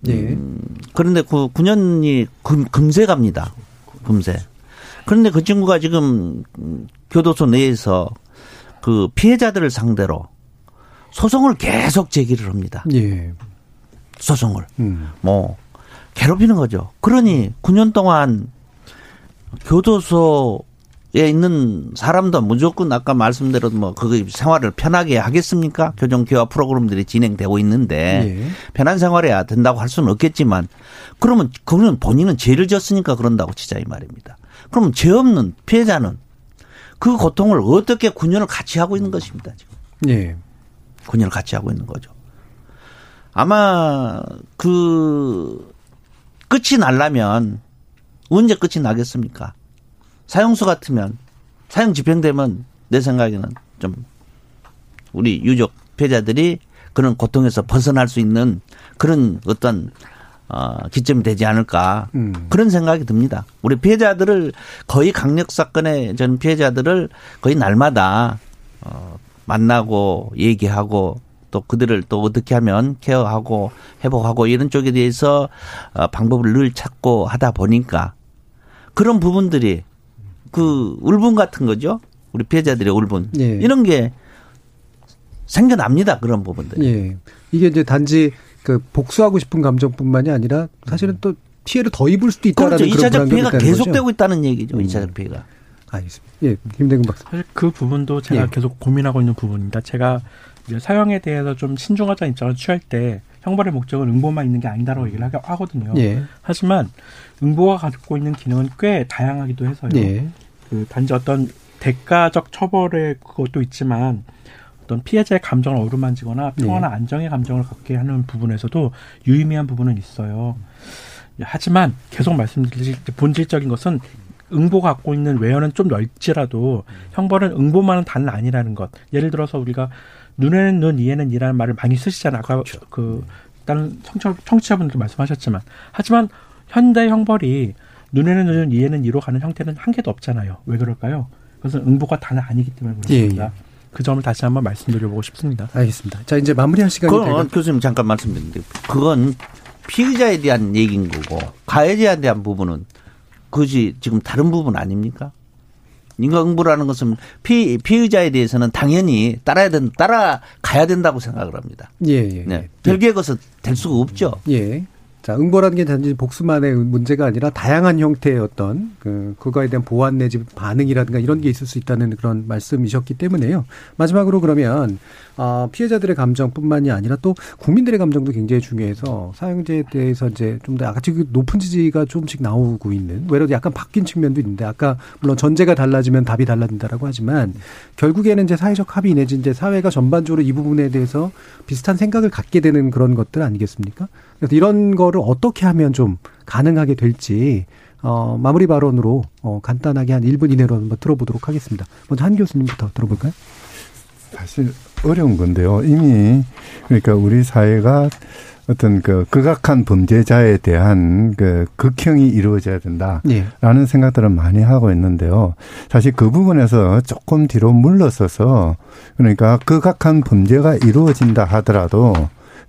예. 음, 그런데 그 9년이 금, 금세 갑니다. 금세. 그런데 그 친구가 지금 음, 교도소 내에서 그 피해자들을 상대로 소송을 계속 제기를 합니다. 예. 소송을. 음. 뭐 괴롭히는 거죠. 그러니 9년 동안 교도소에 있는 사람도 무조건 아까 말씀대로 뭐그 생활을 편하게 하겠습니까? 교정 교화 프로그램들이 진행되고 있는데 예. 편한 생활해야 된다고 할 수는 없겠지만 그러면 그는 본인은 죄를 졌으니까 그런다고 치자 이 말입니다. 그러면 죄 없는 피해자는 그 고통을 어떻게 9년을 같이 하고 있는 것입니다. 지금. 예. 9년을 같이 하고 있는 거죠. 아마 그 끝이 날라면 언제 끝이 나겠습니까? 사형수 같으면 사형 집행되면 내 생각에는 좀 우리 유족 피해자들이 그런 고통에서 벗어날 수 있는 그런 어떤 어, 기점이 되지 않을까 음. 그런 생각이 듭니다. 우리 피해자들을 거의 강력 사건의 전 피해자들을 거의 날마다 어, 만나고 얘기하고 또 그들을 또 어떻게 하면 케어하고 회복하고 이런 쪽에 대해서 어, 방법을 늘 찾고 하다 보니까 그런 부분들이 그 울분 같은 거죠. 우리 피해자들의 울분 예. 이런 게 생겨납니다. 그런 부분들. 예. 이게 이제 단지 그 복수하고 싶은 감정뿐만이 아니라 사실은 또 피해를 더 입을 수도 있다라는 그렇죠. 그런 2차적 불안감이 피해가 계속되고 거죠. 있다는 얘기죠. 음. 2차적 피해가. 알겠습니다. 예, 김대근 박사. 사실 그 부분도 제가 예. 계속 고민하고 있는 부분입니다. 제가 이제 사형에 대해서 좀 신중하자는 입장을 취할 때 형벌의 목적은 응보만 있는 게 아니다라고 얘기를 하거든요. 예. 하지만 응보가 갖고 있는 기능은 꽤 다양하기도 해서요. 예. 그 단지 어떤 대가적 처벌의 그것도 있지만 어떤 피해자의 감정을 어루만지거나 평화나 네. 안정의 감정을 갖게 하는 부분에서도 유의미한 부분은 있어요. 하지만 계속 말씀드릴 본질적인 것은 응보가 갖고 있는 외연은 좀 넓지라도 형벌은 응보만은 단은 아니라는 것. 예를 들어서 우리가 눈에는 눈, 이에는 이라는 말을 많이 쓰시잖아요. 아까 그 다른 청취자, 청취자분들도 말씀하셨지만 하지만 현대 형벌이 눈에는 눈, 이에는 이로 가는 형태는 한 개도 없잖아요. 왜 그럴까요? 그것은 응보가 단은 아니기 때문에 그렇습니다. 예, 예. 그 점을 다시 한번 말씀드려보고 싶습니다. 알겠습니다. 자, 이제 마무리할 시간이 그건 교수님 잠깐 말씀드렸는데 그건 피의자에 대한 얘기인 거고 가해자에 대한 부분은 그지 지금 다른 부분 아닙니까? 인과응보라는 것은 피, 피의자에 대해서는 당연히 따라야 된 따라가야 된다고 생각을 합니다. 예, 예. 네. 별개의 것은 될 수가 없죠. 예. 자, 응보라는 게 단지 복수만의 문제가 아니라 다양한 형태의 어떤 그 그거에 대한 보완 내지 반응이라든가 이런 게 있을 수 있다는 그런 말씀이셨기 때문에요. 마지막으로 그러면 어, 피해자들의 감정뿐만이 아니라 또 국민들의 감정도 굉장히 중요해서 사형제에 대해서 이제 좀 더 아까 지금 높은 지지가 조금씩 나오고 있는 외로도 약간 바뀐 측면도 있는데 아까 물론 전제가 달라지면 답이 달라진다라고 하지만 결국에는 이제 사회적 합의 내지 이제 사회가 전반적으로 이 부분에 대해서 비슷한 생각을 갖게 되는 그런 것들 아니겠습니까? 그래서 이런 거를 어떻게 하면 좀 가능하게 될지 어, 마무리 발언으로 어, 간단하게 한 1분 이내로 한번 들어보도록 하겠습니다. 먼저 한 교수님부터 들어볼까요? 사실 어려운 건데요. 이미 그러니까 우리 사회가 어떤 그 극악한 범죄자에 대한 그 극형이 이루어져야 된다라는 예. 생각들을 많이 하고 있는데요. 사실 그 부분에서 조금 뒤로 물러서서 그러니까 극악한 범죄가 이루어진다 하더라도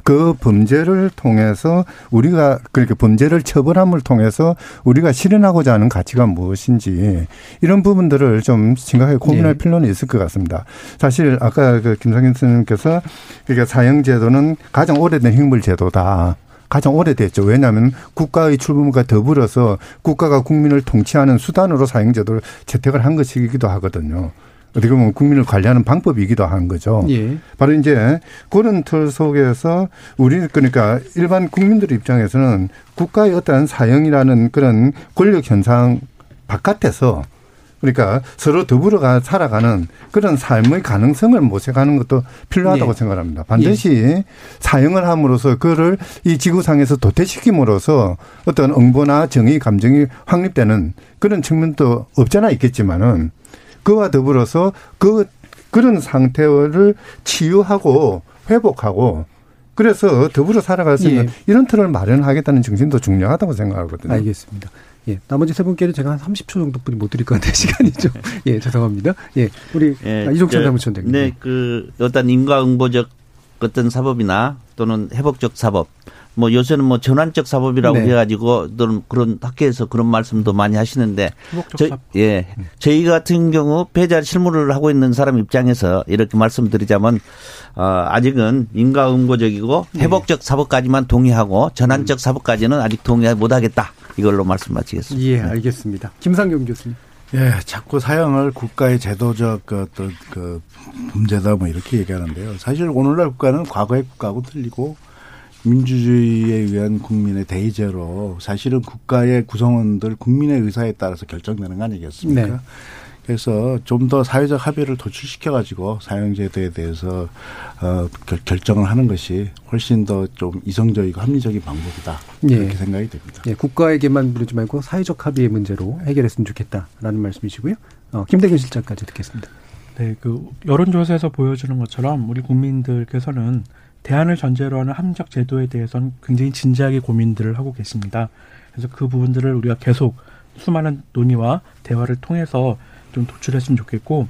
그 범죄를 통해서 우리가 그렇게 범죄를 처벌함을 통해서 우리가 실현하고자 하는 가치가 무엇인지 이런 부분들을 좀 심각하게 고민할 네. 필요는 있을 것 같습니다. 사실 아까 그 김상현 선생님께서 그러니까 사형제도는 가장 오래된 형벌제도다. 가장 오래됐죠. 왜냐하면 국가의 출범과 더불어서 국가가 국민을 통치하는 수단으로 사형제도를 채택을 한 것이기도 하거든요. 어떻게 보면 국민을 관리하는 방법이기도 한 거죠. 예. 바로 이제 그런 틀 속에서 우리 그러니까 일반 국민들 입장에서는 국가의 어떠한 사형이라는 그런 권력 현상 바깥에서 그러니까 서로 더불어가 살아가는 그런 삶의 가능성을 모색하는 것도 필요하다고 예. 생각합니다. 반드시 사형을 함으로써 그를 이 지구상에서 도태시킴으로써 어떤 응보나 정의 감정이 확립되는 그런 측면도 없잖아 있겠지만은 그와 더불어서 그 그런 상태를 치유하고 회복하고 그래서 더불어 살아갈 수 있는 예. 이런 틀을 마련하겠다는 정신도 중요하다고 생각하거든요. 알겠습니다. 예, 나머지 세 분께는 제가 한 30초 정도뿐이 못 드릴 것 같아요. 시간이 좀. 예, 죄송합니다. 예, 우리 예, 아, 이종찬 저, 사무총장님. 네, 그 어떤 인과응보적 어떤 사법이나 또는 회복적 사법. 뭐 요새는 뭐 전환적 사법이라고 네. 해가지고 그런 학계에서 그런 말씀도 많이 하시는데 회복적 저, 사법. 예 저희 같은 경우 폐자 실무를 하고 있는 사람 입장에서 이렇게 말씀드리자면 어, 아직은 인과응보적이고 네. 회복적 사법까지만 동의하고 전환적 사법까지는 아직 동의 못하겠다 이걸로 말씀 마치겠습니다. 예, 알겠습니다. 김상경 교수님. 예, 자꾸 사형을 국가의 제도적 그 어떤 그 문제다 뭐 이렇게 얘기하는데요. 사실 오늘날 국가는 과거의 국가하고 틀리고 민주주의에 의한 국민의 대의제로 사실은 국가의 구성원들 국민의 의사에 따라서 결정되는 거 아니겠습니까? 네. 그래서 좀 더 사회적 합의를 도출시켜 가지고 사형제도에 대해서 어 결, 결정을 하는 것이 훨씬 더 좀 이성적이고 합리적인 방법이다 예. 이렇게 생각이 됩니다. 예, 국가에게만 부르지 말고 사회적 합의의 문제로 해결했으면 좋겠다라는 말씀이시고요. 어, 김대근 실장까지 듣겠습니다. 네, 그 여론조사에서 보여주는 것처럼 우리 국민들께서는 대안을 전제로 하는 합리적 제도에 대해서는 굉장히 진지하게 고민들을 하고 계십니다. 그래서 그 부분들을 우리가 계속 수많은 논의와 대화를 통해서 좀 도출했으면 좋겠고,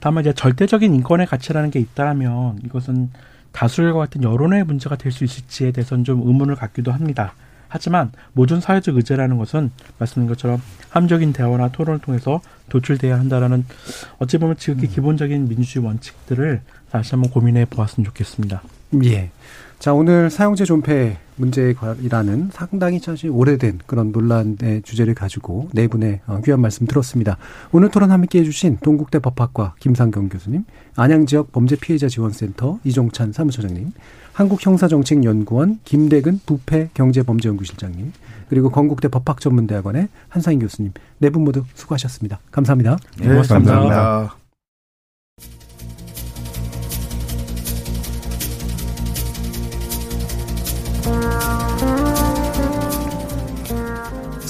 다만 이제 절대적인 인권의 가치라는 게 있다면 이것은 다수일과 같은 여론의 문제가 될 수 있을지에 대해서는 좀 의문을 갖기도 합니다. 하지만 모든 사회적 의제라는 것은 말씀드린 것처럼 함적인 대화나 토론을 통해서 도출돼야 한다라는 어찌 보면 지극히 기본적인 민주주의 원칙들을 다시 한번 고민해 보았으면 좋겠습니다. 예. 자, 오늘 사용제 존폐 문제이라는 상당히 사실 오래된 그런 논란의 주제를 가지고 네 분의 어, 귀한 말씀 들었습니다. 오늘 토론 함께 해주신 동국대 법학과 김상경 교수님, 안양지역 범죄피해자 지원센터 이종찬 사무처장님, 한국형사정책연구원 김대근 부패 경제범죄연구실장님, 그리고 건국대 법학전문대학원의 한상인 교수님, 네 분 모두 수고하셨습니다. 감사합니다. 네, 감사합니다.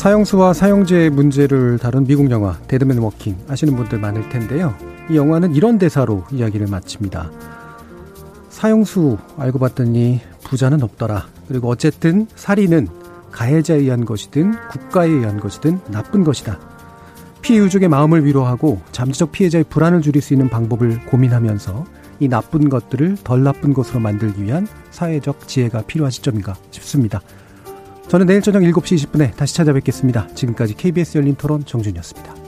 사형수와 사형제의 문제를 다룬 미국 영화 데드맨 워킹 아시는 분들 많을 텐데요. 이 영화는 이런 대사로 이야기를 마칩니다. 사형수 알고 봤더니 부자는 없더라. 그리고 어쨌든 살인은 가해자에 의한 것이든 국가에 의한 것이든 나쁜 것이다. 피해 유족의 마음을 위로하고 잠재적 피해자의 불안을 줄일 수 있는 방법을 고민하면서 이 나쁜 것들을 덜 나쁜 것으로 만들기 위한 사회적 지혜가 필요한 시점인가 싶습니다. 저는 내일 저녁 7시 20분에 다시 찾아뵙겠습니다. 지금까지 KBS 열린 토론 정준이었습니다.